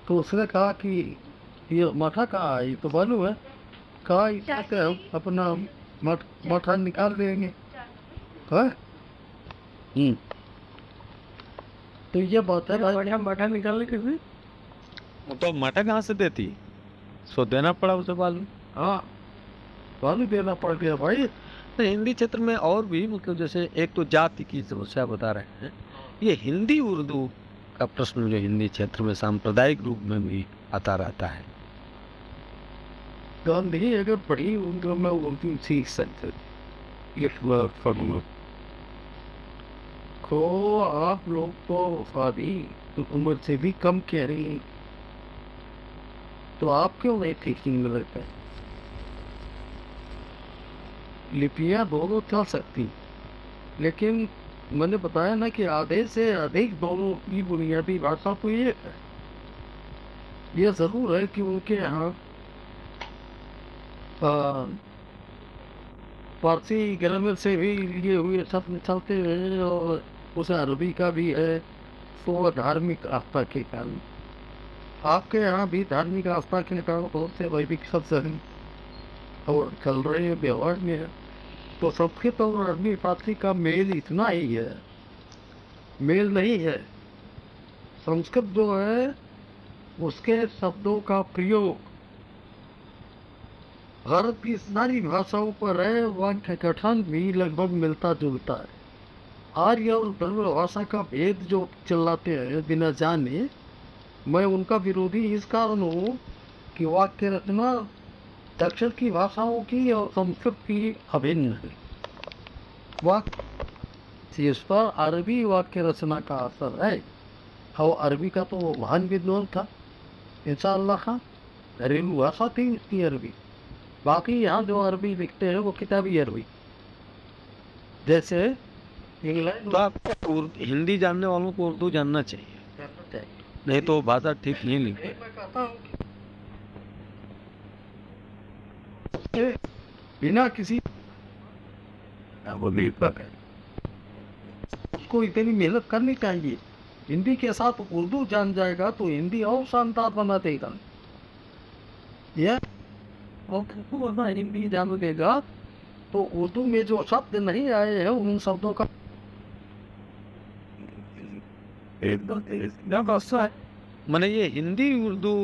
तो उसने कहा कि ये माथा कहाँ है? ये तो बालू है। कहा इससे के हम अपना मठ माथा निकाल देंगे। है? हम्म। तो ये बात है भाई बढ़िया मठा निकालने के लिए तो माठा कहाँ से देती? सो देना पड़ा उसे बालू। हाँ। बालू देना पड़ गया भाई। तो हिंदी क्षेत्र में और भी मतलब जैसे एक तो जाति की समस्या बता रहे हैं। ये हिंदी उर्दू का प्रश्न जो हिंदी क्षेत्र में सांप्रदायिक रूप में भी आता रहता है। गांधी अगर पढ़ी उनको मैं उर्दू सीख सकते को आप लोग तो शादी उम्र से भी कम कह रही हैं तो आप क्यों नहीं में लगते? लिपियाँ दोनों चल सकती। लेकिन मैंने बताया ना कि आधे से अधिक दोनों की बुनियादी भाषा तो ये है ये ज़रूर है कि उनके यहाँ फारसी ग्रामर से भी लिए हुए सब चलते हैं और उसे अरबी का भी है तो धार्मिक आस्था के कारण। आपके यहाँ भी धार्मिक आस्था के कारण बहुत से वैदिक शब्द हैं और चल रहे हैं, व्यवहार में। है तो संस्कृत और अरबी फारसी का मेल इतना ही है। मेल नहीं है। संस्कृत जो है, उसके शब्दों का प्रयोग भारत की सारी भाषाओं पर है वाक्य गठन भी लगभग मिलता जुलता है। आर्य और द्रविड़ भाषा का भेद जो चिल्लाते हैं, बिना जाने, मैं उनका विरोधी इस कारण हूँ कि वाक्य रचना दक्षिण की भाषाओं की और संस्कृत की अभिन्न है वाक्य इस पर अरबी वाक्य रचना का असर है। और अरबी का तो महान विद्वान था। इंशाल्लाह खां घरेलू भाषा थी इसकी अरबी। बाकी यहाँ जो अरबी लिखते हैं वो किताबी अरबी। जैसे इंग्लैंड तो हिंदी जानने वालों को उर्दू जानना चाहिए। नहीं तो भाषा ठीक नहीं लिखते मैं कहता हूँ कि बिना किसी वो लेखक इतनी मेहनत करनी चाहिए हिंदी के साथ उर्दू जान जाएगा तो हिंदी और शानदार बना देगा हिंदी जान देगा तो उर्दू में जो शब्द नहीं आए हैं उन शब्दों का मैंने ये हिंदी उर्दू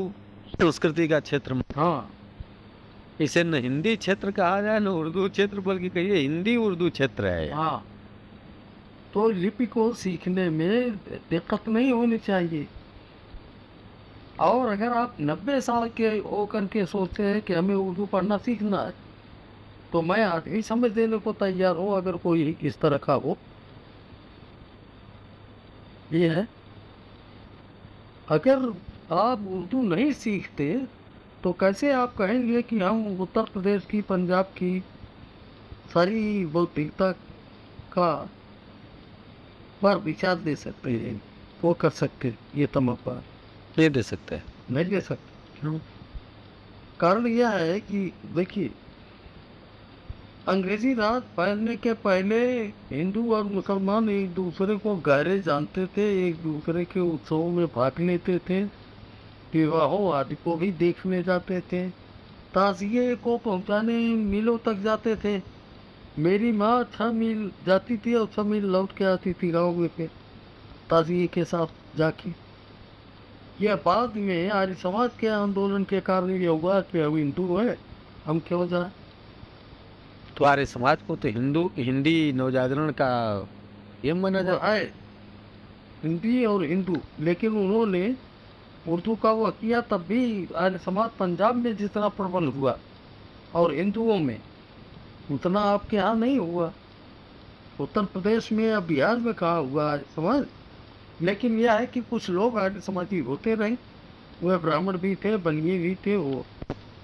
संस्कृति का क्षेत्र में हाँ इसे न हिंदी क्षेत्र कहा जाए, न उर्दू क्षेत्र, बल्कि कहिए हिंदी उर्दू क्षेत्र है हाँ। तो लिपि को सीखने में दिक्कत नहीं होनी चाहिए। और अगर आप नब्बे साल के होकर के सोचते हैं कि हमें उर्दू पढ़ना सीखना है तो मैं ही समझ देने को तैयार हूँ, अगर कोई इस तरह का हो। ये है। अगर आप उर्दू नहीं सीखते तो कैसे आप कहेंगे कि हम उत्तर प्रदेश की, पंजाब की सारी बौद्धिकता का पर विचार दे सकते हैं? वो कर सकते ये तम पर ये दे सकते हैं। नहीं दे सकते। कारण यह है कि देखिए, अंग्रेज़ी राज फैलने के पहले हिंदू और मुसलमान एक दूसरे को गहरे जानते थे, एक दूसरे के उत्सवों में भाग लेते थे। विवाहों आदि को भी देखने जाते थे। ताजिए को पहुँचाने मिलों तक जाते थे। मेरी माँ छह मील जाती थी और छह मील लौट के आती थी गाँव में पे। ताजिए के साथ जाके। यह बाद में आर्य समाज के आंदोलन के कारण ये हुआ कि अब हिंदू है। हम क्यों जाए? तो आर्य समाज को तो हिंदू हिंदी नवजागरण का ये माना जाता हिंदी और हिंदू लेकिन उन्होंने उर्दू का वो किया, तब भी आर्य समाज पंजाब में जितना प्रबल हुआ और हिंदुओं में, उतना आपके यहाँ नहीं हुआ। उत्तर प्रदेश में या बिहार में कहाँ हुआ आर्य समाज लेकिन यह है कि कुछ लोग आर्य समाजी होते रहे। वह ब्राह्मण भी थे, बनिए भी थे, वो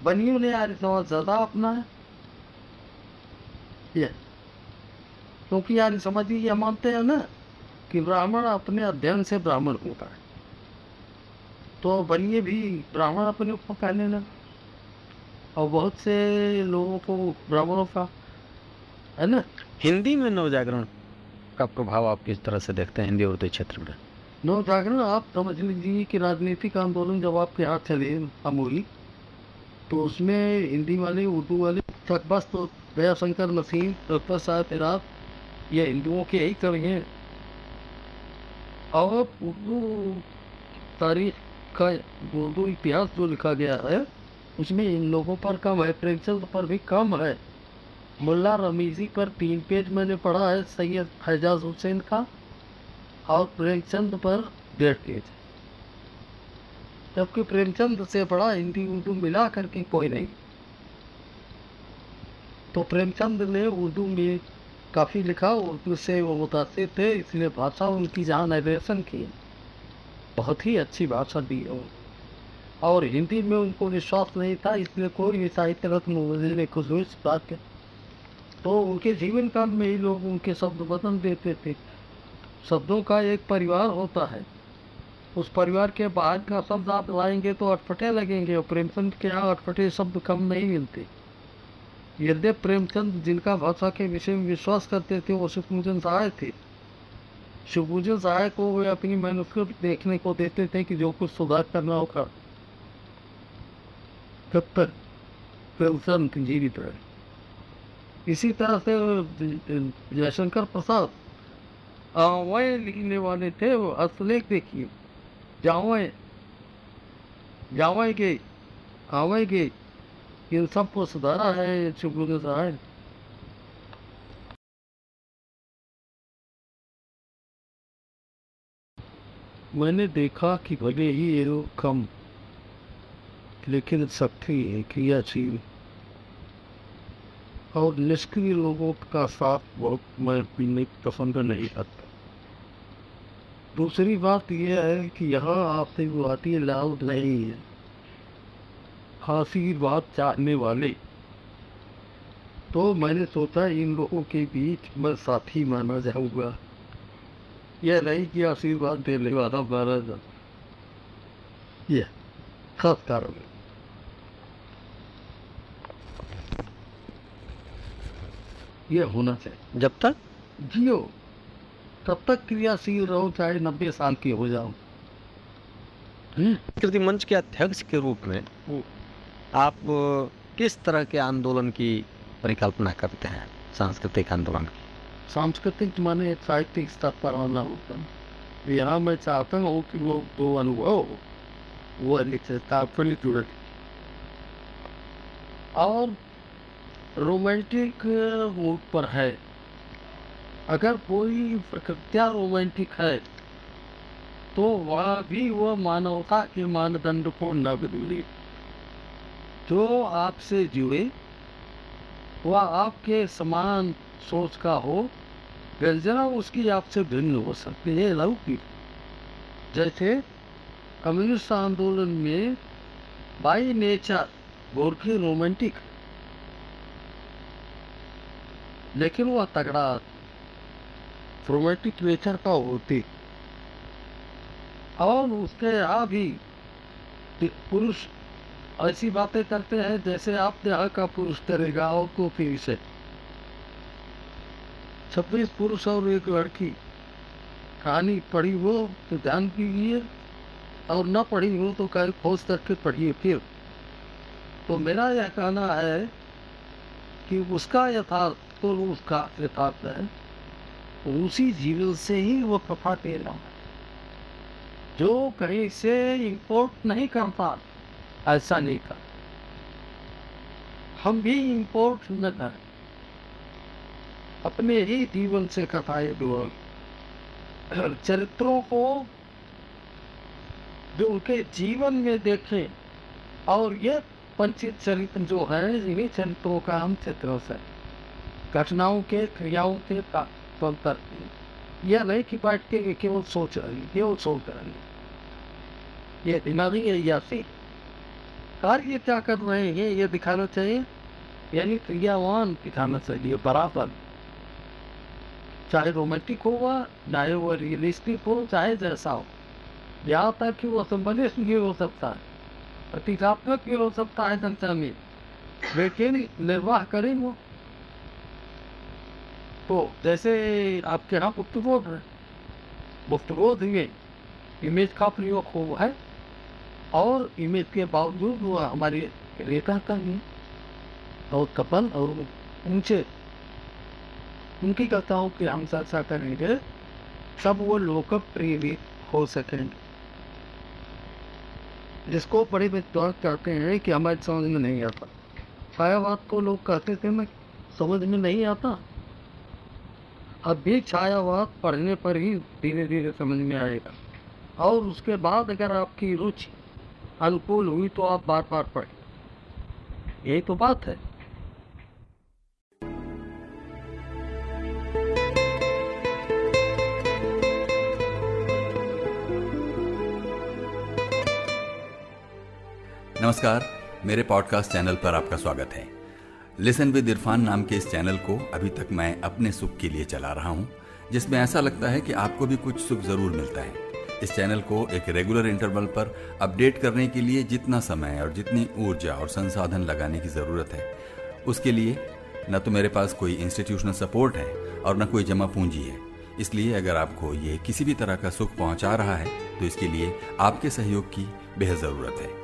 बनियों ने आर्य समाज ज़्यादा अपना है ये क्योंकि आर्य समाजी ये मानते हैं ना कि ब्राह्मण अपने अध्ययन से ब्राह्मण होता है। तो बनिए भी ब्राह्मण अपने ऊपर कहने लगे और बहुत से लोगों को ब्राह्मणों का है ना? हिंदी में नवजागरण का प्रभाव आप किस तरह से देखते हैं हिंदी उर्दू क्षेत्र में? नव जागरण आप समझ लीजिए कि राजनीतिक आंदोलन जब आपके यहाँ चले अमूली तो उसमें हिंदी वाले उर्दू वाले तक बस तो दया शंकर नसीम डॉक्टर साहब फिराब ये हिंदुओं के यही कवि हैं। और उर्दू तारीख का उर्दू इतिहास जो लिखा गया है, उसमें इन लोगों पर कम है प्रेमचंद पर भी कम है। मुल्ला रमीजी पर तीन पेज मैंने पढ़ा है, सैयद फैजाज हुसैन का, और प्रेमचंद पर डेढ़ पेज। जबकि प्रेमचंद से बड़ा हिंदी उर्दू मिला करके कोई नहीं। तो प्रेमचंद ने उर्दू में काफ़ी लिखा उर्दू से वो मुतासिर थे, इसलिए भाषा उनकी जहाँ नरेशन की। बहुत ही अच्छी भाषा दी है। और हिंदी में उनको विश्वास नहीं था, इसलिए कोई भी साहित्य रत्न मुझे ने खुश हुई इस बात के तो उनके जीवन काल में ही लोग उनके शब्द बदल देते थे। शब्दों का एक परिवार होता है। उस परिवार के बाहर का शब्द आप लाएँगे तो अटपटे लगेंगे और प्रेमचंद के यहाँ अटपटे शब्द कम नहीं मिलते। यद्यप प्रेमचंद जिनका भाषा के विषय में विश्वास करते थे, वो शिवपूजन सहाय थे। शिवपूजन सहाय को वे अपनी मैनुस्क्रिप्ट देखने को देते थे कि जो कुछ सुधार करना होगा, तब तक जीवित रहे। इसी तरह से जयशंकर प्रसाद, आवाएँ लिखने वाले थे, वो असलेख देखिए, जावाएँ जावाएँ के, आवाएँ के इन सबको सुधारा है शुक्र सहाय मैंने देखा कि भले ही ये लोग कम, लेकिन शक्ति है क्रियाशील और निष्क्रिय लोगों का साथ बहुत मैं पीने पसंद नहीं करता। दूसरी बात यह है कि यहाँ आपसे बातें लाउड नहीं है। खासी बात चाहने वाले। तो मैंने सोचा इन लोगों के बीच मैं साथी माना जाऊँगा। यह नहीं कि आशीर्वाद देने वाला माना जा यह खास कारण है। ये होना चाहिए। जब तक? जियो तब तक क्रियाशील रहो चाहे नब्बे साल की हो जाओ हम्म, कृति मंच के अध्यक्ष के रूप में आप किस तरह के आंदोलन की परिकल्पना करते हैं? सांस्कृतिक आंदोलन की। सांस्कृतिक माने साहित्यिक स्तर पर आना होता है यहाँ मैं चाहता हूँ कि वो दो अनुभव वो तात्पर्य जुड़े और रोमांटिक मूड पर है अगर कोई प्रकृतिया रोमांटिक है तो वह भी वह मानवता के मानदंड को न बदले जो आपसे जुड़े वह आपके समान सोच का हो गर्जना उसकी आपसे भिन्न हो सकती है लौकिक जैसे कम्युनिस्ट आंदोलन में बाई नेचर, गोरखे रोमांटिक। लेकिन वह तगड़ा, रोमांटिक नेचर का होती। और उसके यहाँ भी पुरुष ऐसी बातें करते हैं जैसे आप यहाँ का पुरुष करेगा और को फिर से। छब्बीस पुरुष और एक लड़की। कहानी पढ़ी हो तो ध्यान कीजिए, और न पढ़ी हो तो कहीं खोज करके पढ़िए फिर। तो मेरा यह कहना है कि उसका यथार्थ तो उसका यथार्थ है, उसी जीवन से ही वो प्रफा ले रहा है। जो कहीं से इंपोर्ट नहीं करता ऐसा नहीं कर। हम भी इंपोर्ट न करें। अपने ही जीवन से कथाएँ दो चरित्रों को जो उनके जीवन में देखें, और ये पंचित चरित्र जो है, इन्हीं चरित्रों का हम चित्र से घटनाओं के, क्रियाओं के अंतर यह नहीं कि बैठ के केवल सोच रही, केवल सोच रही। ये दिमागी है या अयासी कार्य क्या कर रहे हैं, ये दिखाना चाहिए? यानी क्रियावान दिखाना चाहिए, बराबर। चाहे रोमांटिक होगा चाहे वो रियलिस्टिक हो, चाहे जैसा हो। यहाँ तक कि वो संबंधित भी हो सकता है प्रतीकात्मक भी हो सकता है संख्या में, लेकिन निर्वाह करें वो। तो जैसे आपके यहाँ गुप्तबोध है गुप्तबोध में इमेज का प्रयोग हो है, और इमेज के बावजूद वो हमारे रेखा का ही, और कपल और ऊँचे उनकी कथाओं की हम चर्चा करेंगे सब वो लोकप्रिय भी हो सकेंगे जिसको बड़े विद्वान कहते हैं कि हमारे समझ में नहीं आता। छायावाद को लोग कहते थे मैं समझ में नहीं आता। अब भी छायावाद पढ़ने पर ही धीरे धीरे समझ में आएगा। और उसके बाद अगर आपकी रुचि अनुकूल हुई तो आप बार बार पढ़ें। यही तो बात है। नमस्कार, मेरे पॉडकास्ट चैनल पर आपका स्वागत है। लिसन विद इरफान नाम के इस चैनल को अभी तक मैं अपने सुख के लिए चला रहा हूँ, जिसमें ऐसा लगता है कि आपको भी कुछ सुख ज़रूर मिलता है। इस चैनल को एक रेगुलर इंटरवल पर अपडेट करने के लिए जितना समय और जितनी ऊर्जा और संसाधन लगाने की ज़रूरत है। उसके लिए न तो मेरे पास कोई इंस्टीट्यूशनल सपोर्ट है और न कोई जमा पूंजी है। इसलिए अगर आपको ये किसी भी तरह का सुख पहुँचा रहा है तो इसके लिए आपके सहयोग की बेहद ज़रूरत है।